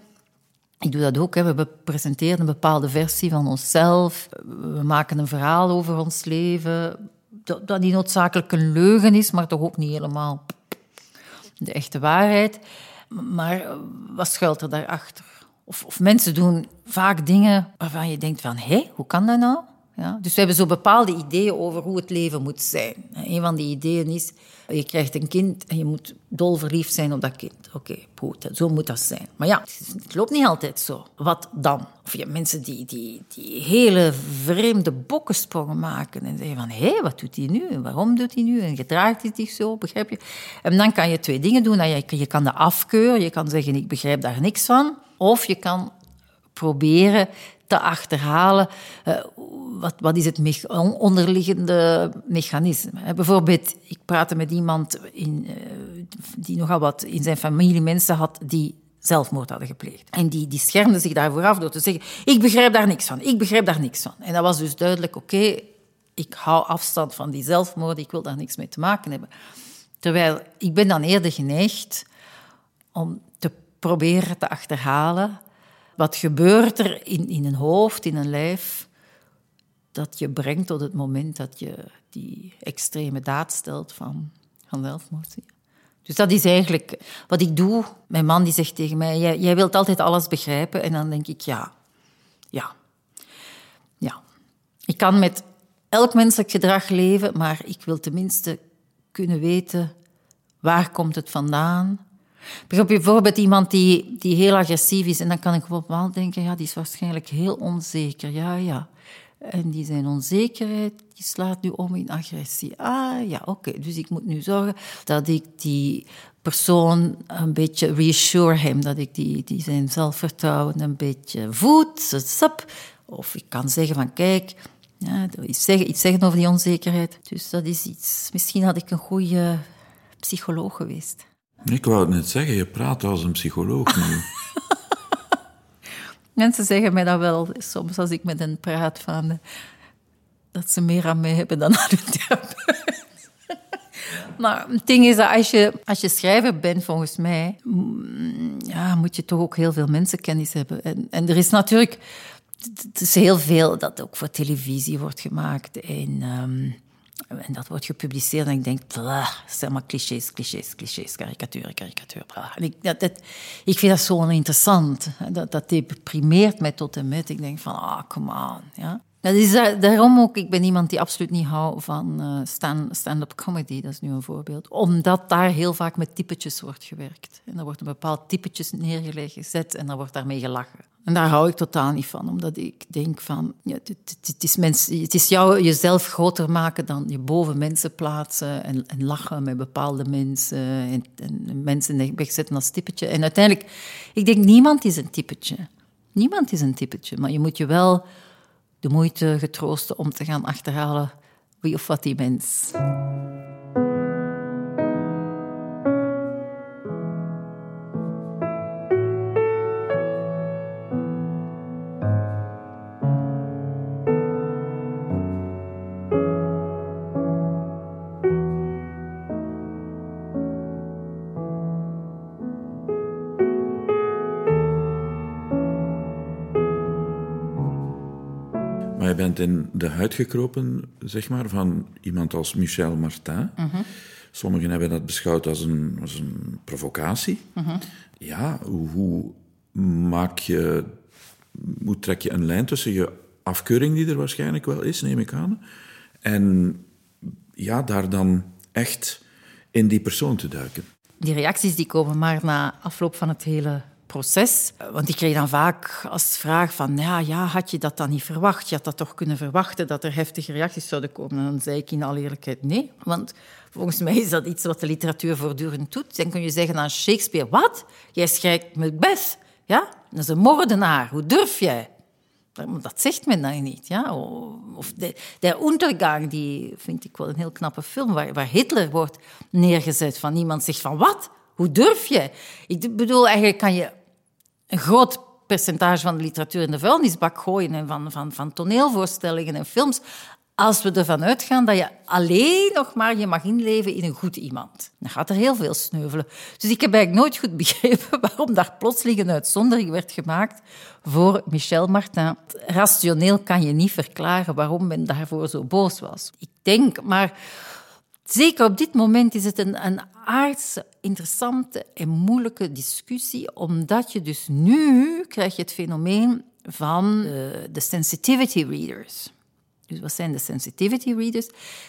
Ik doe dat ook, hè. we presenteren een bepaalde versie van onszelf. We maken een verhaal over ons leven. Dat, dat niet noodzakelijk een leugen is, maar toch ook niet helemaal de echte waarheid. Maar wat schuilt er daarachter? Of, of mensen doen vaak dingen waarvan je denkt van... Hé, hoe kan dat nou? Ja? Dus we hebben zo bepaalde ideeën over hoe het leven moet zijn. Een van die ideeën is, je krijgt een kind en je moet dolverliefd zijn op dat kind. Oké, okay, zo moet dat zijn. Maar ja, het loopt niet altijd zo. Wat dan? Of je mensen die, die, die hele vreemde bokkensprongen maken en zeggen van, hé, wat doet hij nu? En waarom doet hij nu? En gedraagt hij zich zo, begrijp je? En dan kan je twee dingen doen. Je, je kan de afkeuren, je kan zeggen, ik begrijp daar niks van. Of je kan proberen te achterhalen uh, wat, wat is het onderliggende mechanisme. Bijvoorbeeld, ik praatte met iemand in, uh, die nogal wat in zijn familie mensen had die zelfmoord hadden gepleegd. En die, die schermde zich daarvoor af door te zeggen, ik begrijp daar niks van, ik begrijp daar niks van. En dat was dus duidelijk, oké, ik hou afstand van die zelfmoord, ik wil daar niks mee te maken hebben. Terwijl ik ben dan eerder geneigd om te proberen te achterhalen wat gebeurt er in, in een hoofd, in een lijf, dat je brengt tot het moment dat je die extreme daad stelt van, van zelfmoord. Dus dat is eigenlijk wat ik doe. Mijn man die zegt tegen mij, jij, jij wilt altijd alles begrijpen. En dan denk ik, ja, ja, ja. Ik kan met elk menselijk gedrag leven, maar ik wil tenminste kunnen weten waar komt het vandaan Bijvoorbeeld iemand die, die heel agressief is, en dan kan ik wel denken, ja, die is waarschijnlijk heel onzeker. Ja, ja. En die zijn onzekerheid, die slaat nu om in agressie. Ah, ja, oké. Dus ik moet nu zorgen dat ik die persoon een beetje reassure hem, dat ik die, die zijn zelfvertrouwen een beetje voed, sap. Of ik kan zeggen van, kijk, ja, iets, zeggen, iets zeggen over die onzekerheid. Dus dat is iets. Misschien had ik een goede psycholoog geweest. Ik wou het net zeggen, je praat als een psycholoog nu. Mensen zeggen mij dat wel soms als ik met hen praat, van, eh, dat ze meer aan mij hebben dan aan hun therapeut. maar het ding is dat als je, als je schrijver bent, volgens mij, mm, ja, moet je toch ook heel veel mensenkennis hebben. En, er is natuurlijk het is heel veel dat ook voor televisie wordt gemaakt. En um, en dat wordt gepubliceerd en ik denk, het zijn maar clichés, clichés, clichés, karikatuur, karikatuur. En ik, dat, ik vind dat zo interessant. Dat, dat deprimeert mij tot en met. Ik denk van, ah, come on. Ja? Dat is daarom ook, ik ben iemand die absoluut niet houdt van uh, stand-up comedy, dat is nu een voorbeeld. Omdat daar heel vaak met typetjes wordt gewerkt. En er wordt een bepaald typetjes neergelegd, gezet en dan wordt daarmee gelachen. En daar hou ik totaal niet van, omdat ik denk van, ja, het, is mensen, het is jou jezelf groter maken dan je boven mensen plaatsen en, en lachen met bepaalde mensen en, en mensen wegzetten als typetje. En uiteindelijk, ik denk, niemand is een typetje. Niemand is een typetje, maar je moet je wel de moeite getroosten om te gaan achterhalen wie of wat die mens. Bent in de huid gekropen, zeg maar, van iemand als Michel Martin. Sommigen hebben dat beschouwd als een, als een provocatie. Ja, hoe, hoe, maak je... Hoe trek je een lijn tussen je afkeuring, die er waarschijnlijk wel is, neem ik aan, en ja, daar dan echt in die persoon te duiken? Die reacties die komen maar na afloop van het hele proces. Want ik kreeg dan vaak als vraag van, ja, ja, had je dat dan niet verwacht? Je had dat toch kunnen verwachten, dat er heftige reacties zouden komen? En dan zei ik in alle eerlijkheid nee. Want volgens mij is dat iets wat de literatuur voortdurend doet. Dan kun je zeggen aan Shakespeare, wat? Jij schrijft Macbeth, ja? Dat is een moordenaar, hoe durf jij? Dat zegt men dan niet. Ja? Of de, de Untergang, die vind ik wel een heel knappe film, waar, waar Hitler wordt neergezet. Van iemand zegt van, wat? Hoe durf je? Ik bedoel, eigenlijk kan je een groot percentage van de literatuur in de vuilnisbak gooien en van, van, van toneelvoorstellingen en films. als we ervan uitgaan dat je alleen nog maar je mag inleven in een goed iemand. Dan gaat er heel veel sneuvelen. Dus ik heb eigenlijk nooit goed begrepen waarom daar plotseling een uitzondering werd gemaakt voor Michel Martin. Rationeel kan je niet verklaren waarom men daarvoor zo boos was. Ik denk, maar zeker op dit moment is het een, een aardse, interessante en moeilijke discussie, omdat je dus nu krijg je het fenomeen van de, de sensitivity readers. Dus wat zijn de sensitivity readers?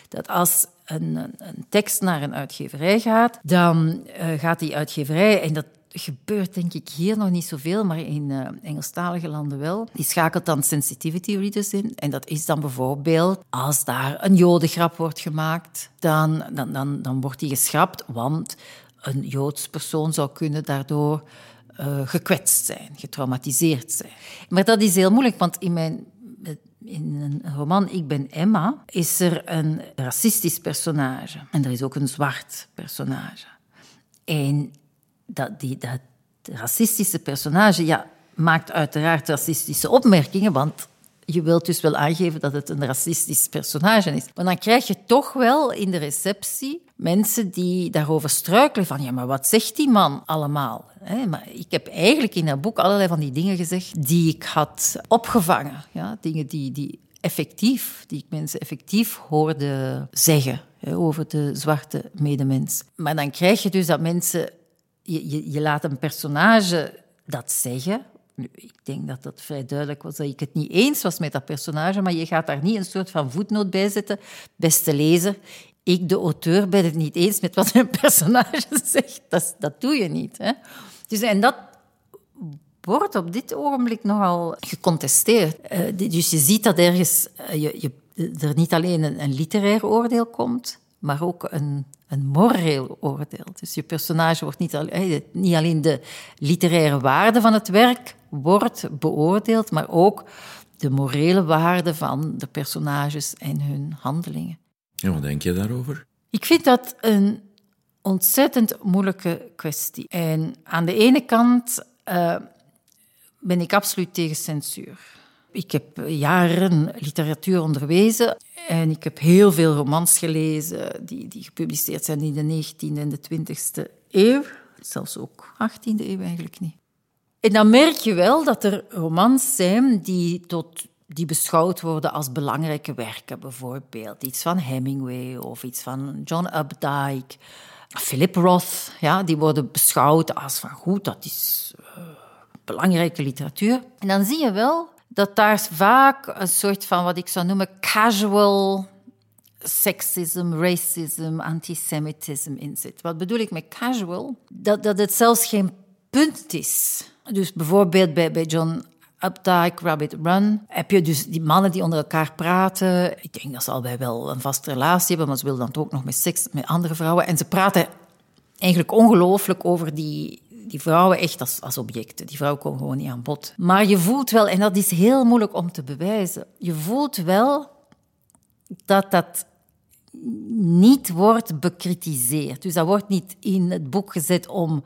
Dat als een, een tekst naar een uitgeverij gaat, dan uh, gaat die uitgeverij, en dat gebeurt denk ik hier nog niet zoveel, maar in uh, Engelstalige landen wel. Die schakelt dan sensitivity readers in. En dat is dan bijvoorbeeld als daar een jodengrap wordt gemaakt, dan, dan, dan, dan wordt die geschrapt, want een Joods persoon zou kunnen daardoor uh, gekwetst zijn, getraumatiseerd zijn. Maar dat is heel moeilijk, want in mijn in een roman Ik ben Emma is er een racistisch personage. En er is ook een zwart personage. En dat, die, dat racistische personage ja, maakt uiteraard racistische opmerkingen, want je wilt dus wel aangeven dat het een racistisch personage is. Maar dan krijg je toch wel in de receptie mensen die daarover struikelen van ja, maar wat zegt die man allemaal? Maar ik heb eigenlijk in dat boek allerlei van die dingen gezegd die ik had opgevangen. Ja? Dingen die, die effectief, die ik mensen effectief hoorde zeggen over de zwarte medemens. Maar dan krijg je dus dat mensen... Je, je, laat een personage dat zeggen nu, ik denk dat dat vrij duidelijk was dat ik het niet eens was met dat personage, maar je gaat daar niet een soort van voetnoot bij zetten. Beste lezer, ik, de auteur, ben het niet eens met wat een personage zegt. Dat, dat doe je niet. Hè? Dus, en dat wordt op dit ogenblik nogal gecontesteerd. Uh, dus je ziet dat ergens uh, je, je, er niet alleen een, literair oordeel komt, maar ook een, een moreel oordeel. Dus je personage wordt niet, al, niet alleen de literaire waarde van het werk wordt beoordeeld, maar ook de morele waarde van de personages en hun handelingen. En wat denk je daarover? Ik vind dat een ontzettend moeilijke kwestie. En aan de ene kant uh, ben ik absoluut tegen censuur. Ik heb jaren literatuur onderwezen en ik heb heel veel romans gelezen die, die gepubliceerd zijn in de 19e en de 20e eeuw. Zelfs ook 18e eeuw eigenlijk niet. En dan merk je wel dat er romans zijn die, tot, die beschouwd worden als belangrijke werken. Bijvoorbeeld iets van Hemingway of iets van John Updike. Philip Roth, ja, die worden beschouwd als van goed, dat is uh, belangrijke literatuur. En dan zie je wel dat daar vaak een soort van wat ik zou noemen casual sexism, racism, antisemitism in zit. Wat bedoel ik met casual? Dat, dat het zelfs geen punt is. Dus bijvoorbeeld bij, bij John Updike, Rabbit Run, heb je dus die mannen die onder elkaar praten. Ik denk dat ze allebei wel een vaste relatie hebben, maar ze willen dan ook nog met seks met andere vrouwen. En ze praten eigenlijk ongelooflijk over die, die vrouwen echt als, als objecten. Die vrouwen komen gewoon niet aan bod. Maar je voelt wel, en dat is heel moeilijk om te bewijzen, je voelt wel dat dat niet wordt bekritiseerd. Dus dat wordt niet in het boek gezet om,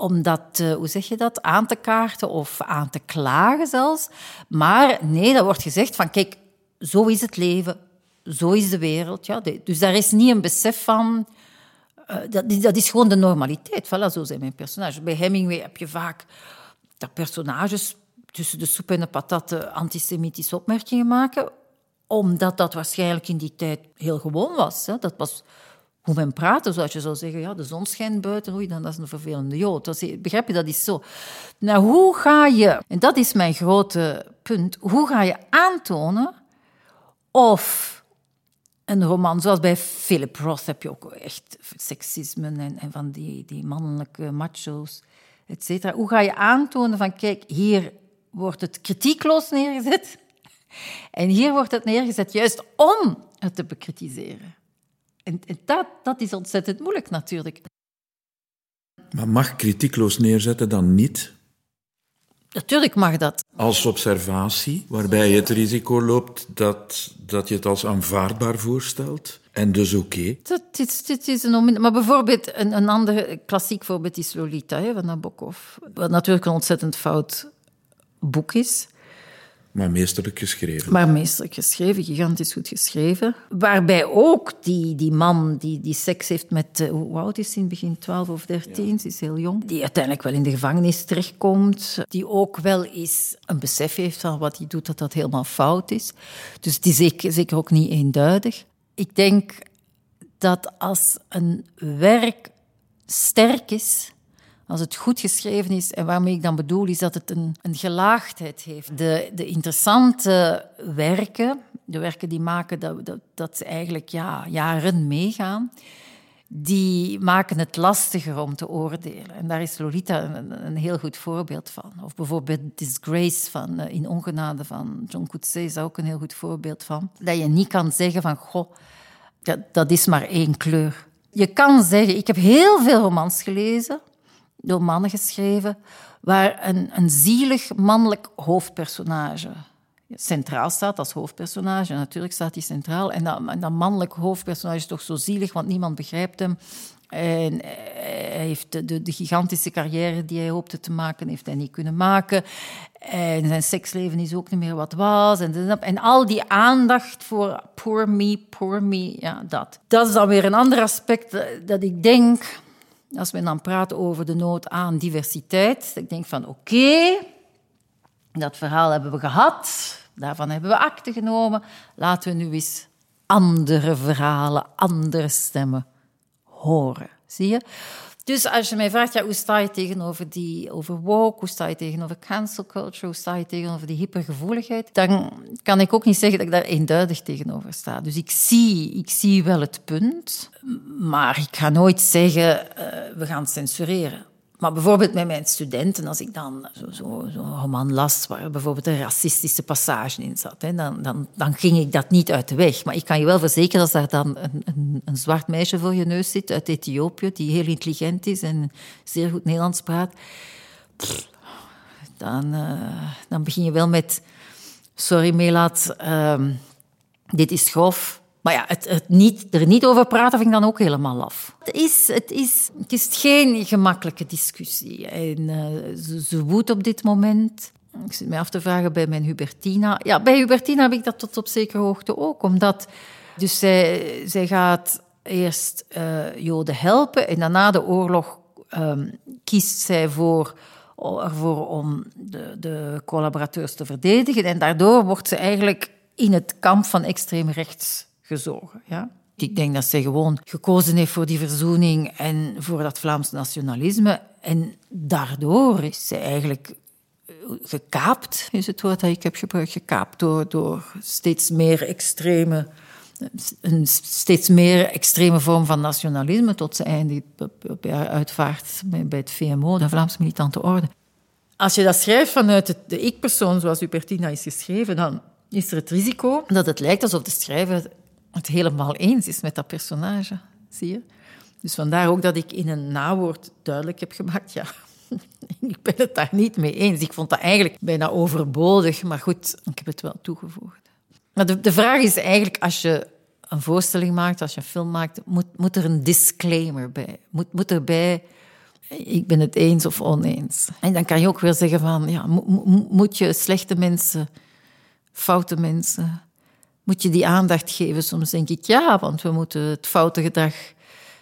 om dat, uh, hoe zeg je dat, aan te kaarten of aan te klagen zelfs. Maar nee, dat wordt gezegd van, kijk, zo is het leven, zo is de wereld. Ja. Dus daar is niet een besef van uh, dat, dat, is gewoon de normaliteit. Voilà, zo zijn mijn personages. Bij Hemingway heb je vaak dat personages tussen de soep en de patat antisemitische opmerkingen maken, omdat dat waarschijnlijk in die tijd heel gewoon was. Hè. Dat was hoe men praatte, zoals je zou zeggen. Ja, de zon schijnt buiten, oei, dan dat is een vervelende jood. Dat begrijp je, dat is zo. Nou, hoe ga je, en dat is mijn grote punt, hoe ga je aantonen of een roman, zoals bij Philip Roth heb je ook echt seksisme en, en van die, die mannelijke macho's, et cetera. Hoe ga je aantonen van, kijk, hier wordt het kritiekloos neergezet en hier wordt het neergezet juist om het te bekritiseren. En, en dat, dat is ontzettend moeilijk natuurlijk. Maar mag kritiekloos neerzetten dan niet? Natuurlijk mag dat. Als observatie, waarbij je het risico loopt dat, dat je het als aanvaardbaar voorstelt. En dus oké. Okay. Dit, dit, is een Maar bijvoorbeeld, een, een ander klassiek voorbeeld is Lolita hè, van Nabokov. Wat natuurlijk een ontzettend fout boek is. Maar meesterlijk geschreven. Maar meesterlijk geschreven, gigantisch goed geschreven. Waarbij ook die, die man die, die seks heeft met, uh, hoe oud is hij? Begin 12 of 13, ze is heel jong. Die uiteindelijk wel in de gevangenis terechtkomt. Die ook wel eens een besef heeft van wat hij doet, dat dat helemaal fout is. Dus het is zeker, zeker ook niet eenduidig. Ik denk dat als een werk sterk is, als het goed geschreven is, en waarmee ik dan bedoel, is dat het een, een gelaagdheid heeft. De, de interessante werken, de werken die maken dat, dat, dat ze eigenlijk ja, jaren meegaan, die maken het lastiger om te oordelen. En daar is Lolita een, heel goed voorbeeld van. Of bijvoorbeeld Disgrace van, uh, in Ongenade van John Coetzee is ook een heel goed voorbeeld van. Dat je niet kan zeggen van, goh, dat is maar één kleur. Je kan zeggen, ik heb heel veel romans gelezen, door mannen geschreven, waar een, een zielig mannelijk hoofdpersonage centraal staat als hoofdpersonage. Natuurlijk staat hij centraal. En dat, dat mannelijk hoofdpersonage is toch zo zielig, want niemand begrijpt hem. En hij heeft de, de, gigantische carrière die hij hoopte te maken, heeft hij niet kunnen maken. En zijn seksleven is ook niet meer wat was. En, en al die aandacht voor poor me, poor me, ja, dat. Dat is dan weer een ander aspect dat ik denk als we dan praten over de nood aan diversiteit, ik denk van oké, dat verhaal hebben we gehad, daarvan hebben we akte genomen, laten we nu eens andere verhalen, andere stemmen horen. Zie je? Dus als je mij vraagt, ja, hoe sta je tegenover die over woke, hoe sta je tegenover cancel culture, hoe sta je tegenover die hypergevoeligheid, dan kan ik ook niet zeggen dat ik daar eenduidig tegenover sta. Dus ik zie, ik zie wel het punt, maar ik ga nooit zeggen, uh, we gaan censureren. Maar bijvoorbeeld met mijn studenten, als ik dan zo'n zo, zo roman las waar bijvoorbeeld een racistische passage in zat, dan, dan, dan ging ik dat niet uit de weg. Maar ik kan je wel verzekeren, als daar dan een, een, een zwart meisje voor je neus zit uit Ethiopië, die heel intelligent is en zeer goed Nederlands praat, dan, uh, dan begin je wel met... Sorry, Melat, uh, dit is grof. Maar ja, het, het, niet, er niet over praten vind ik dan ook helemaal af. Het is, het is, het is geen gemakkelijke discussie. En uh, ze, woedt op dit moment. Ik zit me af te vragen bij mijn Hubertina. Ja, bij Hubertina heb ik dat tot op zekere hoogte ook. Omdat dus zij, zij gaat eerst uh, Joden helpen en daarna de oorlog um, kiest zij voor ervoor om de, de collaborateurs te verdedigen. En daardoor wordt ze eigenlijk in het kamp van extreem rechts gezogen. Ja? Ik denk dat zij gewoon gekozen heeft voor die verzoening en voor dat Vlaams nationalisme. En daardoor is zij eigenlijk gekaapt, is het woord dat ik heb gebruikt, gekaapt door, door steeds meer extreme een steeds meer extreme vorm van nationalisme tot ze eindigt op haar uitvaart bij het VMO, de Vlaamse Militante Orde. Als je dat schrijft vanuit de ik-persoon, zoals Upertina is geschreven, dan is er het risico dat het lijkt alsof de schrijver het helemaal eens is met dat personage. Zie je? Dus vandaar ook dat ik in een nawoord duidelijk heb gemaakt, ja, ik ben het daar niet mee eens. Ik vond dat eigenlijk bijna overbodig, maar goed, ik heb het wel toegevoegd. Maar de, de vraag is eigenlijk, als je een voorstelling maakt, als je een film maakt, moet, moet er een disclaimer bij. Moet, moet erbij, ik ben het eens of oneens. En dan kan je ook weer zeggen van, ja, moet je slechte mensen, foute mensen, moet je die aandacht geven? Soms denk ik ja, want we moeten het foute gedrag,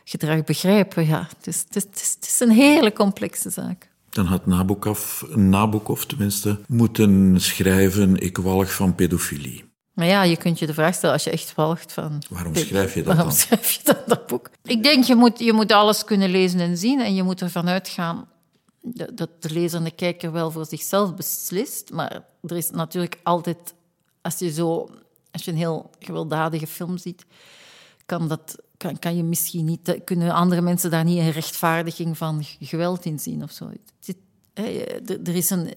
gedrag begrijpen. Ja, het, is, het, is, het is een hele complexe zaak. Dan had Nabokov, Nabokov tenminste, moeten schrijven: Ik walg van pedofilie. Maar ja, je kunt je de vraag stellen als je echt walgt van. Waarom schrijf je dat waarom dan? schrijf je dat, dat boek? Ik denk, je moet, je moet alles kunnen lezen en zien en je moet ervan uitgaan dat de lezer en de kijker wel voor zichzelf beslist. Maar er is natuurlijk altijd, als je zo als je een heel gewelddadige film ziet, kan, dat, kan, kan je misschien niet, kunnen andere mensen daar niet een rechtvaardiging van geweld in zien of zo. Er is een,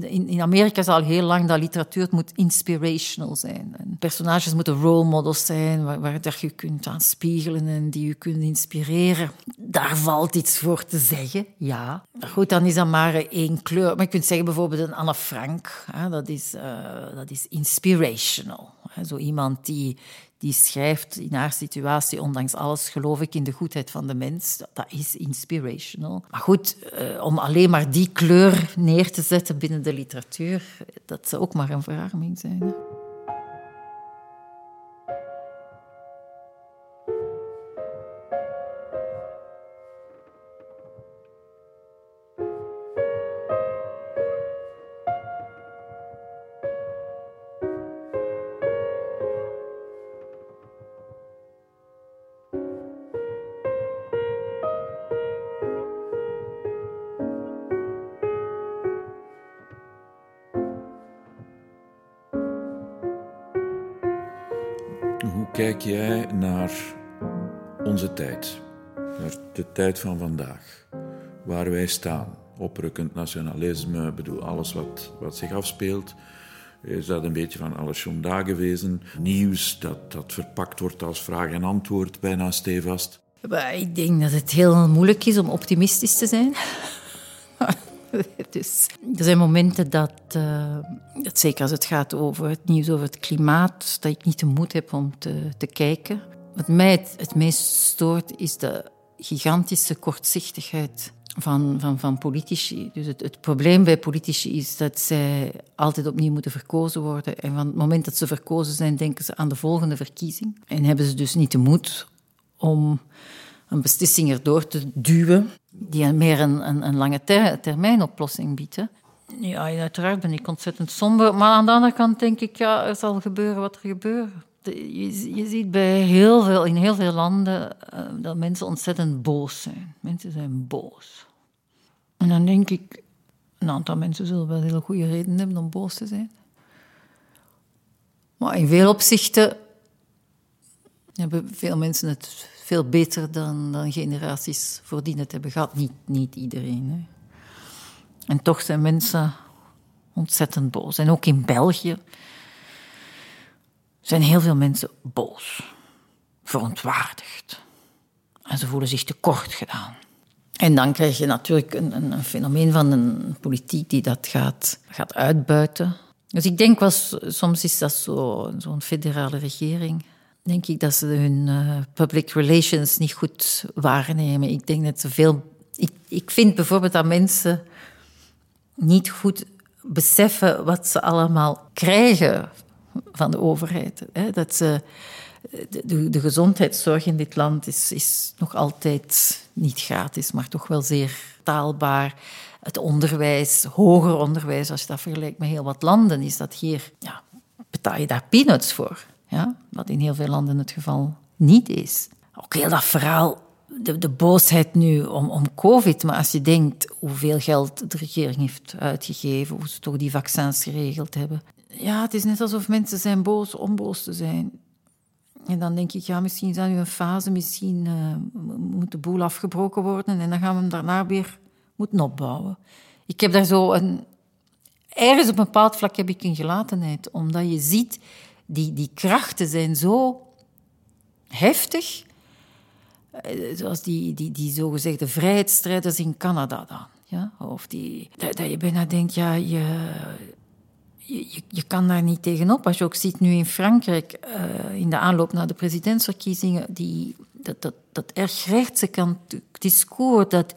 in, in Amerika is al heel lang dat literatuur moet inspirational zijn. En personages moeten role models zijn waar, waar je kunt aan spiegelen en die je kunnen inspireren. Daar valt iets voor te zeggen, ja. Goed, dan is dat maar één kleur. Maar je kunt zeggen bijvoorbeeld een Anne Frank. Hè, dat, is, uh, dat is inspirational. Zo iemand die, die schrijft in haar situatie, ondanks alles geloof ik in de goedheid van de mens. Dat, is inspirational. Maar goed, eh, om alleen maar die kleur neer te zetten binnen de literatuur, dat zou ook maar een verarming zijn. Hè? Kijk jij naar onze tijd, naar de tijd van vandaag, waar wij staan? Oprukkend nationalisme, bedoel, alles wat, wat zich afspeelt. Is dat een beetje van alles gewezen? Nieuws dat, dat verpakt wordt als vraag en antwoord, bijna stevast. Ik denk dat het heel moeilijk is om optimistisch te zijn. dus, er zijn momenten dat, uh, zeker als het gaat over het nieuws over het klimaat, dat ik niet de moed heb om te, te kijken. Wat mij het, meest stoort is de gigantische kortzichtigheid van, van, van politici. Dus het, probleem bij politici is dat zij altijd opnieuw moeten verkozen worden. En van het moment dat ze verkozen zijn, denken ze aan de volgende verkiezing. En hebben ze dus niet de moed om een beslissing erdoor te duwen die meer een, een, lange ter, termijn oplossing biedt. Ja, uiteraard ben ik ontzettend somber. Maar aan de andere kant denk ik, ja, er zal gebeuren wat er gebeurt. Je, je ziet bij heel veel, in heel veel landen uh, dat mensen ontzettend boos zijn. Mensen zijn boos. En dan denk ik, een aantal mensen zullen wel heel goede redenen hebben om boos te zijn. Maar in veel opzichten hebben veel mensen het veel beter dan, dan generaties voordien het hebben gehad. Niet, niet iedereen. Hè. En toch zijn mensen ontzettend boos. En ook in België zijn heel veel mensen boos, verontwaardigd. En ze voelen zich tekort gedaan. En dan krijg je natuurlijk een, een, een fenomeen van een politiek die dat gaat, gaat uitbuiten. Dus ik denk wel, soms is dat zo'n federale regering denk ik dat ze hun uh, public relations niet goed waarnemen. Ik denk dat ze veel. Ik, ik vind bijvoorbeeld dat mensen niet goed beseffen wat ze allemaal krijgen van de overheid. Dat ze, de, de, gezondheidszorg in dit land is, is nog altijd niet gratis, maar toch wel zeer taalbaar. Het onderwijs, hoger onderwijs, als je dat vergelijkt met heel wat landen, is dat hier, ja, betaal je daar peanuts voor. Ja? Wat in heel veel landen het geval niet is. Ook heel dat verhaal, de, boosheid nu om, om COVID. Maar als je denkt hoeveel geld de regering heeft uitgegeven, hoe ze toch die vaccins geregeld hebben. Ja, het is net alsof mensen zijn boos om boos te zijn. En dan denk ik, ja, misschien is dat nu een fase, misschien uh, moet de boel afgebroken worden en dan gaan we hem daarna weer moeten opbouwen. Ik heb daar zo een... Ergens op een bepaald vlak heb ik een gelatenheid, omdat je ziet die, die krachten zijn zo heftig. Eh, zoals die, die, die zogezegde vrijheidsstrijders in Canada dan. Ja? Of die, dat, je bijna denkt, ja, je, je, je kan daar niet tegenop. Als je ook ziet nu in Frankrijk, uh, in de aanloop naar de presidentsverkiezingen, die, dat, dat, dat erg rechtse discours, dat,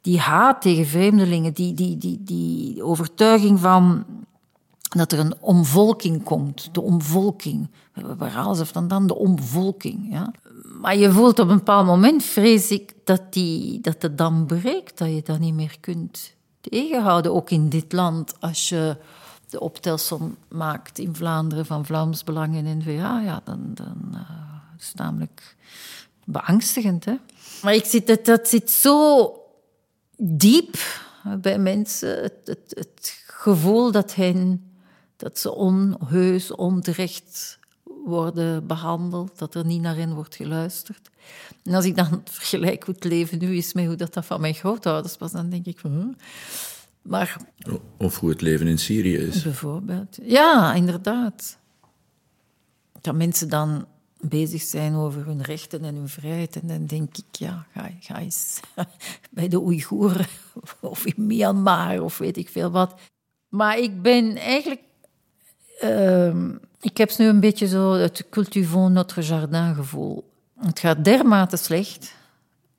die haat tegen vreemdelingen, die, die, die, die overtuiging van dat er een omvolking komt. De omvolking. Ze van dan? De omvolking. Ja? Maar je voelt op een bepaald moment, vrees ik, dat, die, dat het dan breekt. Dat je dat niet meer kunt tegenhouden. Ook in dit land, als je de optelsom maakt in Vlaanderen van Vlaams Belang en N-VA, ja, dan, dan uh, is het namelijk beangstigend. Hè? Maar ik zit, dat, dat zit zo diep bij mensen. Het gevoel dat hen dat ze onheus, onterecht worden behandeld, dat er niet naar hen wordt geluisterd. En als ik dan vergelijk hoe het leven nu is met hoe dat, dat van mijn grootouders was, dan denk ik van... Maar, of hoe het leven in Syrië is. Bijvoorbeeld. Ja, inderdaad. Dat mensen dan bezig zijn over hun rechten en hun vrijheid. En dan denk ik, ja, ga, ga eens bij de Oeigoeren of in Myanmar of weet ik veel wat. Maar ik ben eigenlijk Ehm, Ik heb nu een beetje zo het cultivons notre jardin gevoel. Het gaat dermate slecht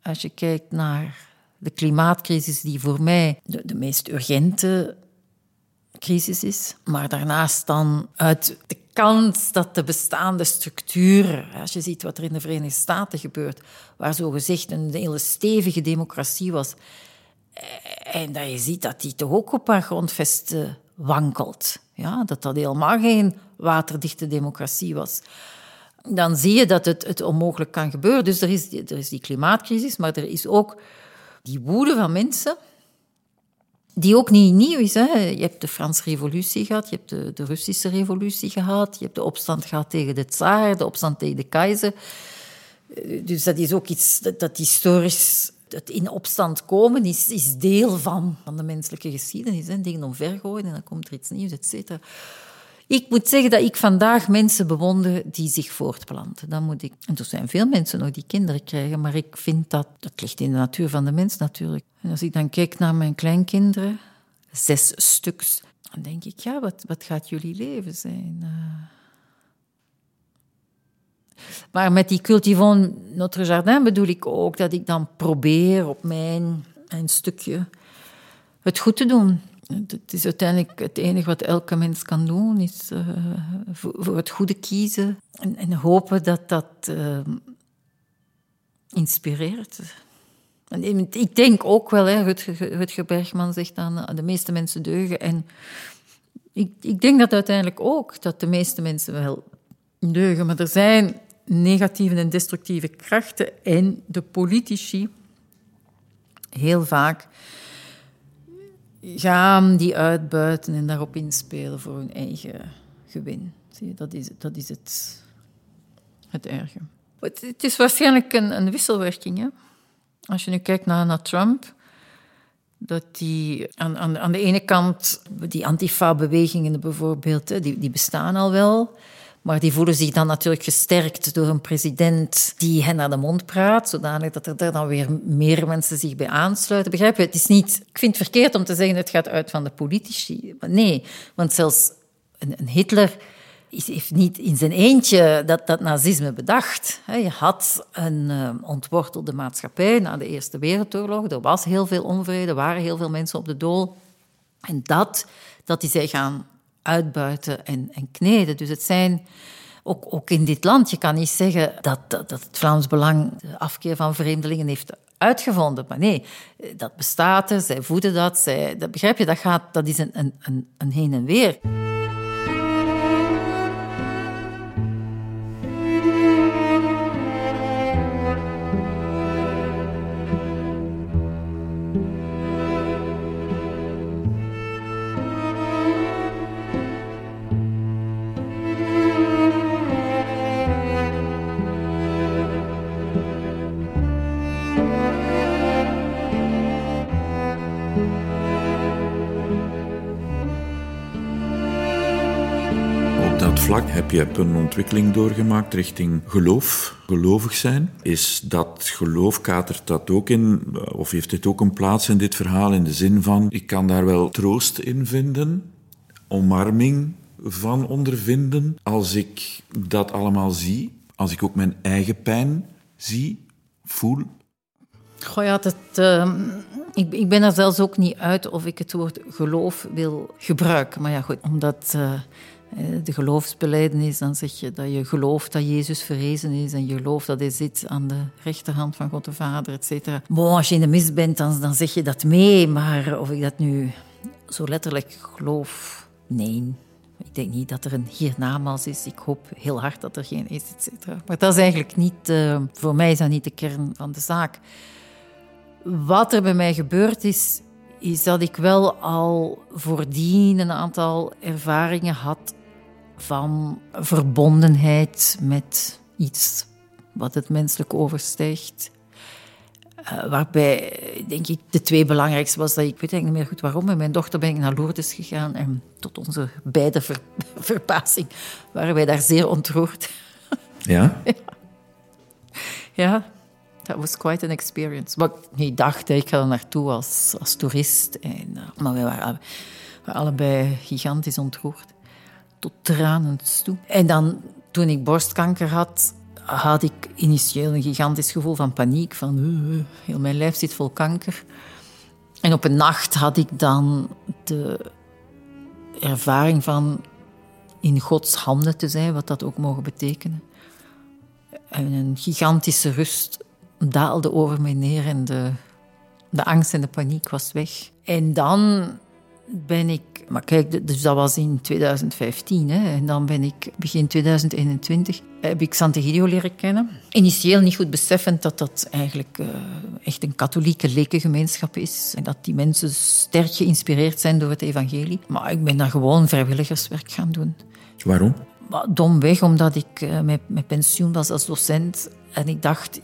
als je kijkt naar de klimaatcrisis, die voor mij de, de meest urgente crisis is. Maar daarnaast dan uit de kans dat de bestaande structuren, als je ziet wat er in de Verenigde Staten gebeurt, waar zogezegd een hele stevige democratie was, eh, en dat je ziet dat die toch ook op haar grondvesten wankelt. Ja, dat dat helemaal geen waterdichte democratie was. Dan zie je dat het, het onmogelijk kan gebeuren. Dus er is, er is die klimaatcrisis, maar er is ook die woede van mensen die ook niet nieuw is. Hè. Je hebt de Franse revolutie gehad, je hebt de, de, Russische revolutie gehad, je hebt de opstand gehad tegen de tsaar, de opstand tegen de keizer. Eh, dus dat is ook iets dat, dat historisch... Het in opstand komen is, is deel van, van de menselijke geschiedenis. Hè. Dingen omvergooien en dan komt er iets nieuws, et cetera. Ik moet zeggen dat ik vandaag mensen bewonder die zich voortplanten. Dan moet ik, en er zijn veel mensen nog die kinderen krijgen, maar ik vind dat, dat ligt in de natuur van de mens natuurlijk. En als ik dan kijk naar mijn kleinkinderen, zes stuks, dan denk ik, ja, wat, wat gaat jullie leven zijn? Uh... Maar met die cultivon Notre Jardin bedoel ik ook dat ik dan probeer op mijn, mijn stukje het goed te doen. Het is uiteindelijk het enige wat elke mens kan doen, is uh, voor, het goede kiezen en, en hopen dat dat uh, inspireert. En ik denk ook wel, hè, Rutger, Bergman zegt dan, de meeste mensen deugen. En ik, ik denk dat uiteindelijk ook, dat de meeste mensen wel deugen. Maar er zijn negatieve en destructieve krachten en de politici heel vaak gaan die uitbuiten en daarop inspelen voor hun eigen gewin. Zie je, dat is, dat is het, het erge. Het, is waarschijnlijk een, een wisselwerking. Hè? Als je nu kijkt naar, naar Trump, dat die aan, aan, aan de ene kant, die antifa-bewegingen bijvoorbeeld, die, die bestaan al wel. Maar die voelen zich dan natuurlijk gesterkt door een president die hen naar de mond praat, zodanig dat er dan weer meer mensen zich bij aansluiten. Begrijp je? Het is niet, ik vind het verkeerd om te zeggen het gaat uit van de politici. Nee, want zelfs een, Hitler heeft niet in zijn eentje dat, dat nazisme bedacht. Je had een uh, ontwortelde maatschappij na de Eerste Wereldoorlog. Er was heel veel onvrede, er waren heel veel mensen op de dool. En dat, dat is hij gaan uitbuiten en, en kneden. Dus het zijn ook, ook in dit land, je kan niet zeggen dat, dat, dat het Vlaams Belang de afkeer van vreemdelingen heeft uitgevonden. Maar nee, dat bestaat er, zij voeden dat, zij, dat begrijp je, dat, gaat, dat is een, een, een heen en weer. Je hebt een ontwikkeling doorgemaakt richting geloof, gelovig zijn. Is dat geloof, katert dat ook in, of heeft dit ook een plaats in dit verhaal in de zin van, ik kan daar wel troost in vinden, omarming van ondervinden, als ik dat allemaal zie, als ik ook mijn eigen pijn zie, voel? Goh ja, uh, ik, ik ben er zelfs ook niet uit of ik het woord geloof wil gebruiken. Maar ja, goed, omdat... Eh, de geloofsbeleidenis, dan zeg je dat je gelooft dat Jezus verrezen is en je gelooft dat hij zit aan de rechterhand van God de Vader, et cetera. Bon, als je in de mis bent, dan, dan zeg je dat mee, maar of ik dat nu zo letterlijk geloof, nee. Ik denk niet dat er een hiernamaals is. Ik hoop heel hard dat er geen is, et cetera. Maar dat is eigenlijk niet, uh, voor mij is dat niet de kern van de zaak. Wat er bij mij gebeurd is, is dat ik wel al voordien een aantal ervaringen had van verbondenheid met iets wat het menselijk overstijgt. Uh, waarbij, denk ik, de twee belangrijkste was dat ik, weet eigenlijk niet meer goed waarom, met mijn dochter ben ik naar Lourdes gegaan en tot onze beide ver, verbazing waren wij daar zeer ontroerd. Ja? ja. ja. that was quite an experience. Maar ik dacht, ik ga er naartoe als, als toerist. En, uh, maar we waren, waren allebei gigantisch ontroerd. Tot tranen toe. En dan, toen ik borstkanker had, had ik initieel een gigantisch gevoel van paniek. Van, uh, heel mijn lijf zit vol kanker. En op een nacht had ik dan de ervaring van in Gods handen te zijn, wat dat ook mogen betekenen. En een gigantische rust daalde over mij neer en de, de angst en de paniek was weg. En dan ben ik, maar kijk, dus dat was in 2015, hè, en dan ben ik begin 2021 heb ik Sant'Egidio leren kennen. Initieel niet goed beseffend dat dat eigenlijk uh, echt een katholieke lekengemeenschap is en dat die mensen sterk geïnspireerd zijn door het evangelie. Maar ik ben daar gewoon vrijwilligerswerk gaan doen. Waarom? Domweg, omdat ik uh, met, met pensioen was als docent en ik dacht,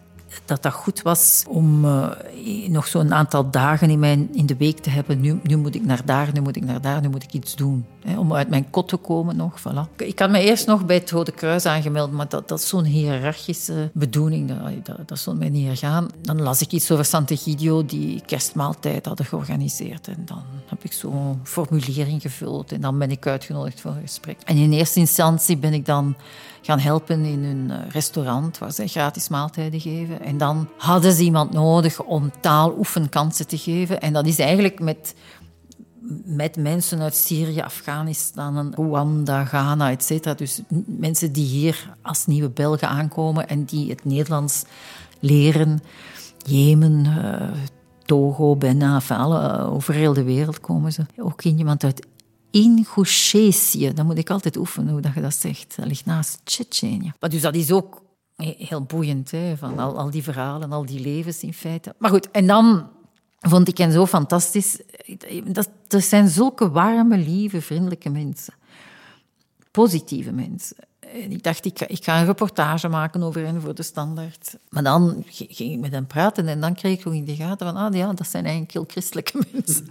dat dat goed was om uh, nog zo'n aantal dagen in, mijn, in de week te hebben. Nu, nu moet ik naar daar, nu moet ik naar daar, nu moet ik iets doen. Hè, om uit mijn kot te komen nog. Voilà. Ik had me eerst nog bij het Rode Kruis aangemeld, maar dat, dat is zo'n hiërarchische bedoeling. Dat, dat, dat stond mij niet hier gaan. Dan las ik iets over Sant'Egidio, die kerstmaaltijd hadden georganiseerd. En dan heb ik zo'n formulering gevuld en dan ben ik uitgenodigd voor een gesprek. En in eerste instantie ben ik dan gaan helpen in hun eh, restaurant, waar zij gratis maaltijden geven. En dan hadden ze iemand nodig om taaloefenkansen te geven. En dat is eigenlijk met, met mensen uit Syrië, Afghanistan, Rwanda, Ghana, etc. Dus mensen die hier als nieuwe Belgen aankomen en die het Nederlands leren. Jemen, uh, Togo, Benin, alle, over heel de wereld komen ze. Ook iemand uit Ingushetie. Dat moet ik altijd oefenen hoe dat je dat zegt. Dat ligt naast Tsjetsjenië. Maar dus dat is ook heel boeiend, hè, van al, al die verhalen, al die levens in feite. Maar goed, en dan vond ik hen zo fantastisch. Dat, er zijn zulke warme, lieve, vriendelijke mensen. Positieve mensen. En ik dacht, ik ga, ik ga een reportage maken over hen voor de standaard. Maar dan ging ik met hen praten en dan kreeg ik ook in de gaten van, ah ja, dat zijn eigenlijk heel christelijke mensen.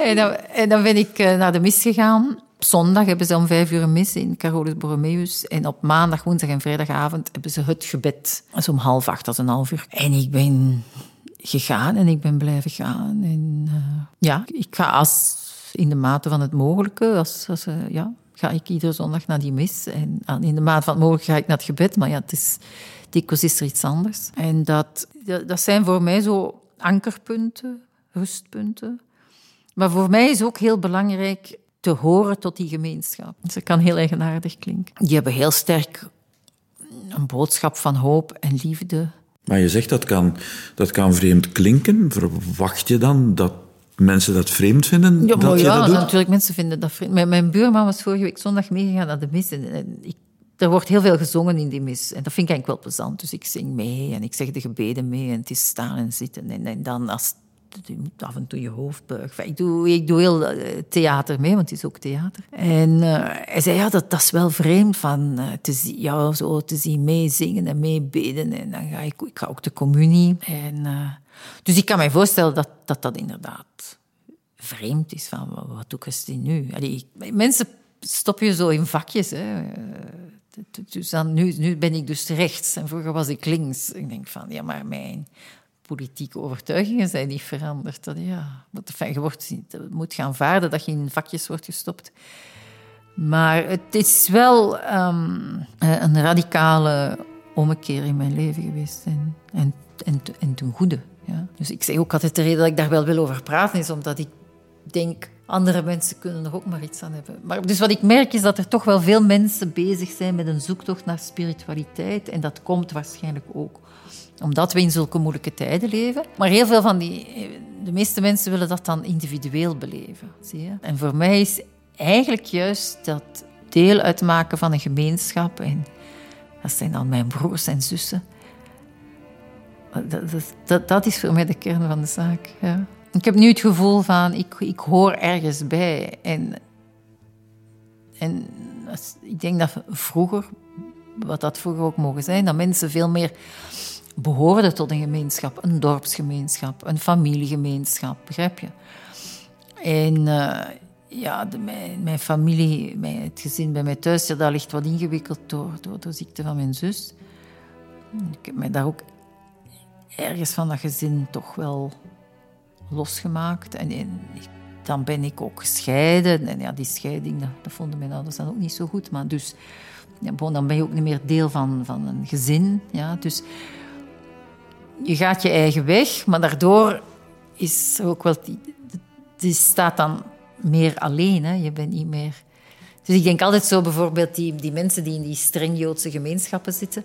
En dan, en dan ben ik eh, naar de mis gegaan. Op zondag hebben ze om vijf uur een mis in Carolus Borromeus. En op maandag, woensdag en vrijdagavond hebben ze het gebed. Dat is om half acht, dat is een half uur. En ik ben gegaan en ik ben blijven gaan. En uh, ja, ik ga als, in de mate van het mogelijke, als, uh, ja, ga ik iedere zondag naar die mis. En in de mate van het mogelijke ga ik naar het gebed. Maar ja, het is, dikwijls is er iets anders. En dat, dat zijn voor mij zo ankerpunten, rustpunten maar voor mij is ook heel belangrijk te horen tot die gemeenschap. Dus dat kan heel eigenaardig klinken. Die hebben heel sterk een boodschap van hoop en liefde. Maar je zegt dat kan, dat kan vreemd klinken. Verwacht je dan dat mensen dat vreemd vinden? Ja, dat je ja dat doet? natuurlijk, mensen vinden dat vreemd. Mijn, mijn buurman was vorige week zondag meegegaan naar de mis. En, ik, er wordt heel veel gezongen in die mis. En dat vind ik eigenlijk wel plezant. Dus ik zing mee en ik zeg de gebeden mee. En het is staan en zitten. En, en dan als je moet af en toe je hoofd. Ik doe, ik doe heel eh, theater mee, want het is ook theater. En uh, hij zei, ja, dat, is wel vreemd van uh, te jou zo te zien meezingen en meebeden. En dan ga ik, ik ga ook de communie. En, dus ik kan me voorstellen dat dat, dat inderdaad vreemd is. Van, wat, doe ik nu? Mensen stop je zo in vakjes. Hè. Dus dan, nu, nu ben ik dus rechts en vroeger was ik links. Ik denk van, ja, maar mijn politieke overtuigingen zijn niet veranderd. Dat, ja, je wordt, moet gaan vaarden dat je in vakjes wordt gestopt. Maar het is wel um, een radicale ommekeer in mijn leven geweest. En, en, en, en ten goede. Ja. Dus ik zeg ook altijd de reden dat ik daar wel wil over praten, is omdat ik denk, andere mensen kunnen er ook maar iets aan hebben. Maar dus wat ik merk is dat er toch wel veel mensen bezig zijn met een zoektocht naar spiritualiteit. En dat komt waarschijnlijk ook omdat we in zulke moeilijke tijden leven. Maar heel veel van die... De meeste mensen willen dat dan individueel beleven. Zie je? En voor mij is eigenlijk juist dat deel uitmaken van een gemeenschap... en dat zijn dan mijn broers en zussen... Dat, dat, dat is voor mij de kern van de zaak. Ja. Ik heb nu het gevoel van, ik, ik hoor ergens bij. En, en ik denk dat vroeger, wat dat vroeger ook mogen zijn, dat mensen veel meer behoorde tot een gemeenschap, een dorpsgemeenschap, een familiegemeenschap, begrijp je? En uh, ja, mijn, mijn, familie, mijn, het gezin bij mij thuis, ja, ligt wat ingewikkeld door, door de ziekte van mijn zus. Ik heb mij daar ook ergens van dat gezin toch wel losgemaakt. En, dan ben ik ook gescheiden. En ja, die scheiding, dat, dat vonden mijn ouders dan ook niet zo goed. Maar dus, ja, bon, dan ben je ook niet meer deel van, van een gezin. Ja, dus je gaat je eigen weg, maar daardoor is ook wel... Je staat dan meer alleen, hè. je bent niet meer... Dus ik denk altijd zo bijvoorbeeld die, die mensen die in die streng Joodse gemeenschappen zitten.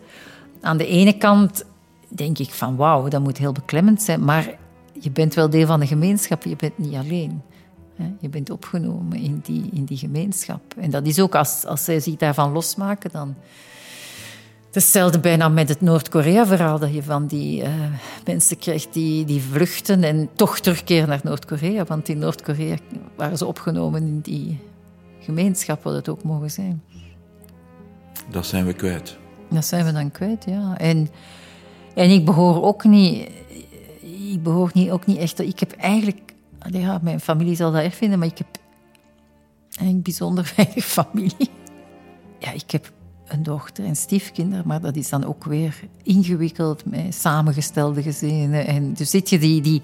Aan de ene kant denk ik van wauw, dat moet heel beklemmend zijn, maar je bent wel deel van de gemeenschap, je bent niet alleen. Je bent opgenomen in die, in die gemeenschap. En dat is ook, als, als zij zich daarvan losmaken, dan... Hetzelfde bijna met het Noord-Korea-verhaal, dat je van die uh, mensen krijgt die, die vluchten en toch terugkeren naar Noord-Korea. Want in Noord-Korea waren ze opgenomen in die gemeenschap, wat het ook mogen zijn. Dat zijn we kwijt. Dat zijn we dan kwijt, ja. En, en ik behoor ook niet... Ik behoor niet, ook niet echt... Ik heb eigenlijk... Ja, mijn familie zal dat erg vinden, maar ik heb eigenlijk bijzonder weinig familie. Ja, ik heb een dochter en stiefkinderen, maar dat is dan ook weer ingewikkeld met samengestelde gezinnen. En dus zit je die, die,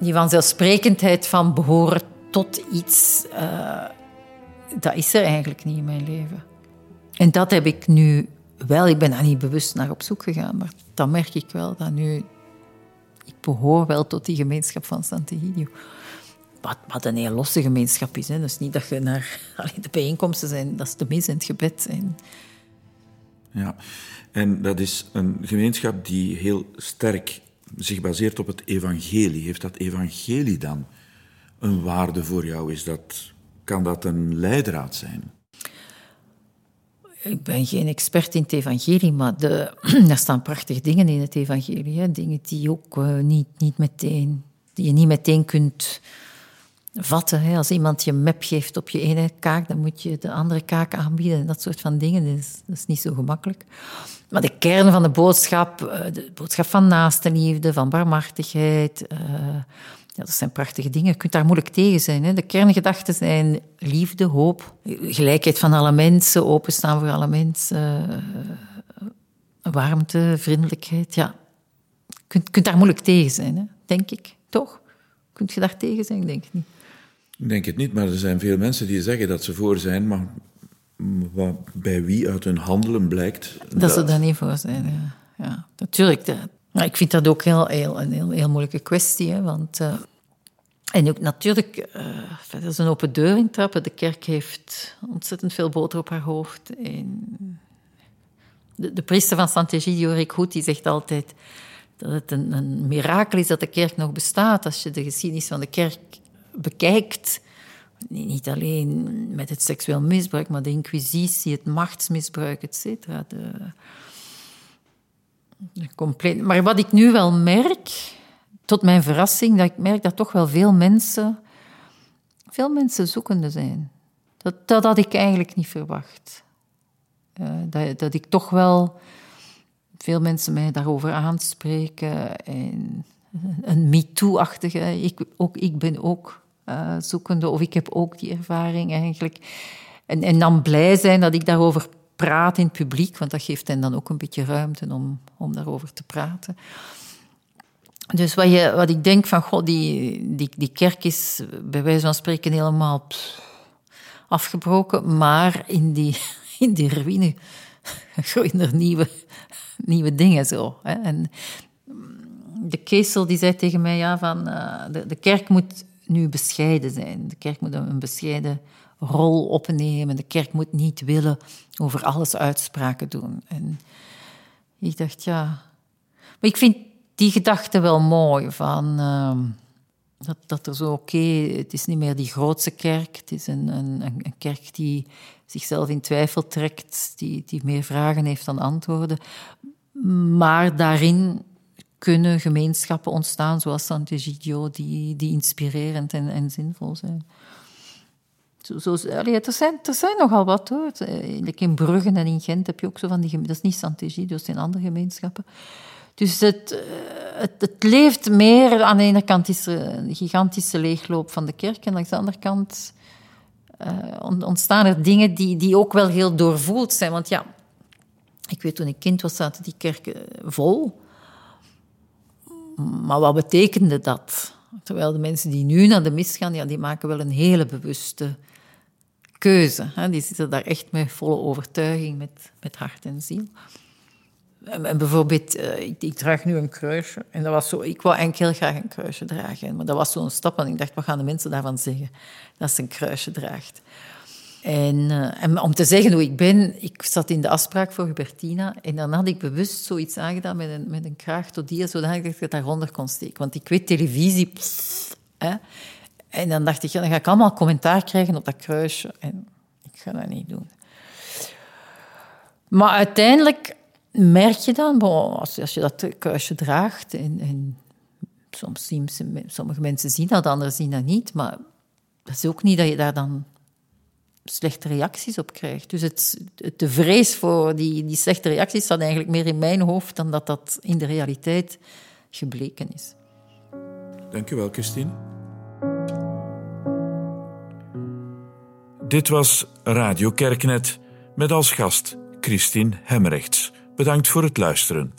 die vanzelfsprekendheid van behoren tot iets, uh, dat is er eigenlijk niet in mijn leven. En dat heb ik nu wel. Ik ben daar niet bewust naar op zoek gegaan, maar dan merk ik wel dat nu... Behoor wel tot die gemeenschap van Sant'Egidio. Wat, wat een heel losse gemeenschap is. Hè. Dus niet dat je naar... De bijeenkomsten zijn, dat is de mis en het gebed. En... Ja, en dat is een gemeenschap die heel sterk zich baseert op het evangelie. Heeft dat evangelie dan een waarde voor jou? Is dat, kan dat een leidraad zijn? Ik ben geen expert in het evangelie, maar de, er staan prachtige dingen in het evangelie. Dingen die, ook, uh, niet, niet meteen, die je niet meteen kunt vatten. Hè? Als iemand je map geeft op je ene kaak, dan moet je de andere kaak aanbieden. Dat soort van dingen, dat is, dat is niet zo gemakkelijk. Maar de kern van de boodschap, eh, de boodschap van naastenliefde, van barmhartigheid... Uh, ja, dat zijn prachtige dingen. Je kunt daar moeilijk tegen zijn. Hè? De kerngedachten zijn liefde, hoop, gelijkheid van alle mensen, openstaan voor alle mensen, uh, warmte, vriendelijkheid. Ja, je kunt, kunt daar moeilijk tegen zijn, hè? denk ik. Toch? Kunt je daar tegen zijn? Denk ik niet. Ik denk het niet, maar er zijn veel mensen die zeggen dat ze voor zijn, maar bij wie uit hun handelen blijkt... Dat, dat... ze daar niet voor zijn, ja. ja natuurlijk, ik vind dat ook heel, heel, een heel, moeilijke kwestie. Want, uh, en ook natuurlijk, uh, dat is een open deur intrappen. De kerk heeft ontzettend veel boter op haar hoofd. En de, de priester van Sant'Egidio, Rick Hoed, die zegt altijd dat het een, een mirakel is dat de kerk nog bestaat. Als je de geschiedenis van de kerk bekijkt, niet alleen met het seksueel misbruik, maar de inquisitie, het machtsmisbruik, et cetera. Compleet. Maar wat ik nu wel merk, tot mijn verrassing, dat ik merk dat toch wel veel mensen, veel mensen zoekende zijn. Dat, dat had ik eigenlijk niet verwacht. Uh, dat, dat ik toch wel veel mensen mij daarover aanspreken. En een MeToo-achtige, ik, ik ben ook uh, zoekende, of ik heb ook die ervaring eigenlijk. En, en dan blij zijn dat ik daarover praat in het publiek, want dat geeft hen dan ook een beetje ruimte om, om daarover te praten. Dus wat, je, wat ik denk van, god, die, die, die kerk is bij wijze van spreken helemaal afgebroken, maar in die, in die ruïne groeien er nieuwe, nieuwe dingen zo. Hè. En de Keesel die zei tegen mij, ja, van, uh, de, de kerk moet nu bescheiden zijn. De kerk moet een bescheiden rol opnemen. De kerk moet niet willen over alles uitspraken doen. En ik dacht, ja. Maar ik vind die gedachte wel mooi. Van, uh, dat, dat er zo, oké, het is niet meer die grootste kerk. Het is een, een, een kerk die zichzelf in twijfel trekt, die, die meer vragen heeft dan antwoorden. Maar daarin kunnen gemeenschappen ontstaan, zoals Sant'Egidio, die, die inspirerend en, en zinvol zijn. Zo, er, zijn, er zijn nogal wat hoor. In Bruggen en in Gent heb je ook zo van die Dat is niet Sant'Egidio, dat zijn andere gemeenschappen. Dus het, eh, het, het, leeft meer. Aan de ene kant is er een gigantische leegloop van de kerk. En aan de andere kant uh, ontstaan er dingen die, die ook wel heel doorvoeld zijn. Want ja, ik weet toen ik kind was, zaten die kerken vol. Maar wat betekende dat? Terwijl de mensen die nu naar de mis gaan, ja, die maken wel een hele bewuste keuze. Hè. Die zitten daar echt met volle overtuiging, met, met hart en ziel. En, bijvoorbeeld, uh, ik, ik, draag nu een kruisje. En dat was zo, ik wou eigenlijk heel graag een kruisje dragen. Maar dat was zo'n stap. En ik dacht, wat gaan de mensen daarvan zeggen? Dat ze een kruisje draagt. En, uh, en, om te zeggen hoe ik ben, ik zat in de afspraak voor Hubertina en dan had ik bewust zoiets aangedaan met een, met een kraag tot die, zodat ik het daaronder kon steken. Want ik weet, televisie... hè. En dan dacht ik, ja, dan ga ik allemaal commentaar krijgen op dat kruisje. En ik ga dat niet doen. Maar uiteindelijk merk je dan, als, je dat kruisje draagt, en, en soms sommige mensen zien dat, anderen zien dat niet, maar dat is ook niet dat je daar dan slechte reacties op krijgt. Dus het, de vrees voor die, die slechte reacties staat eigenlijk meer in mijn hoofd dan dat dat in de realiteit gebleken is. Dank u wel, Christine. Dit was Radio Kerknet met als gast Christine Hemrechts. Bedankt voor het luisteren.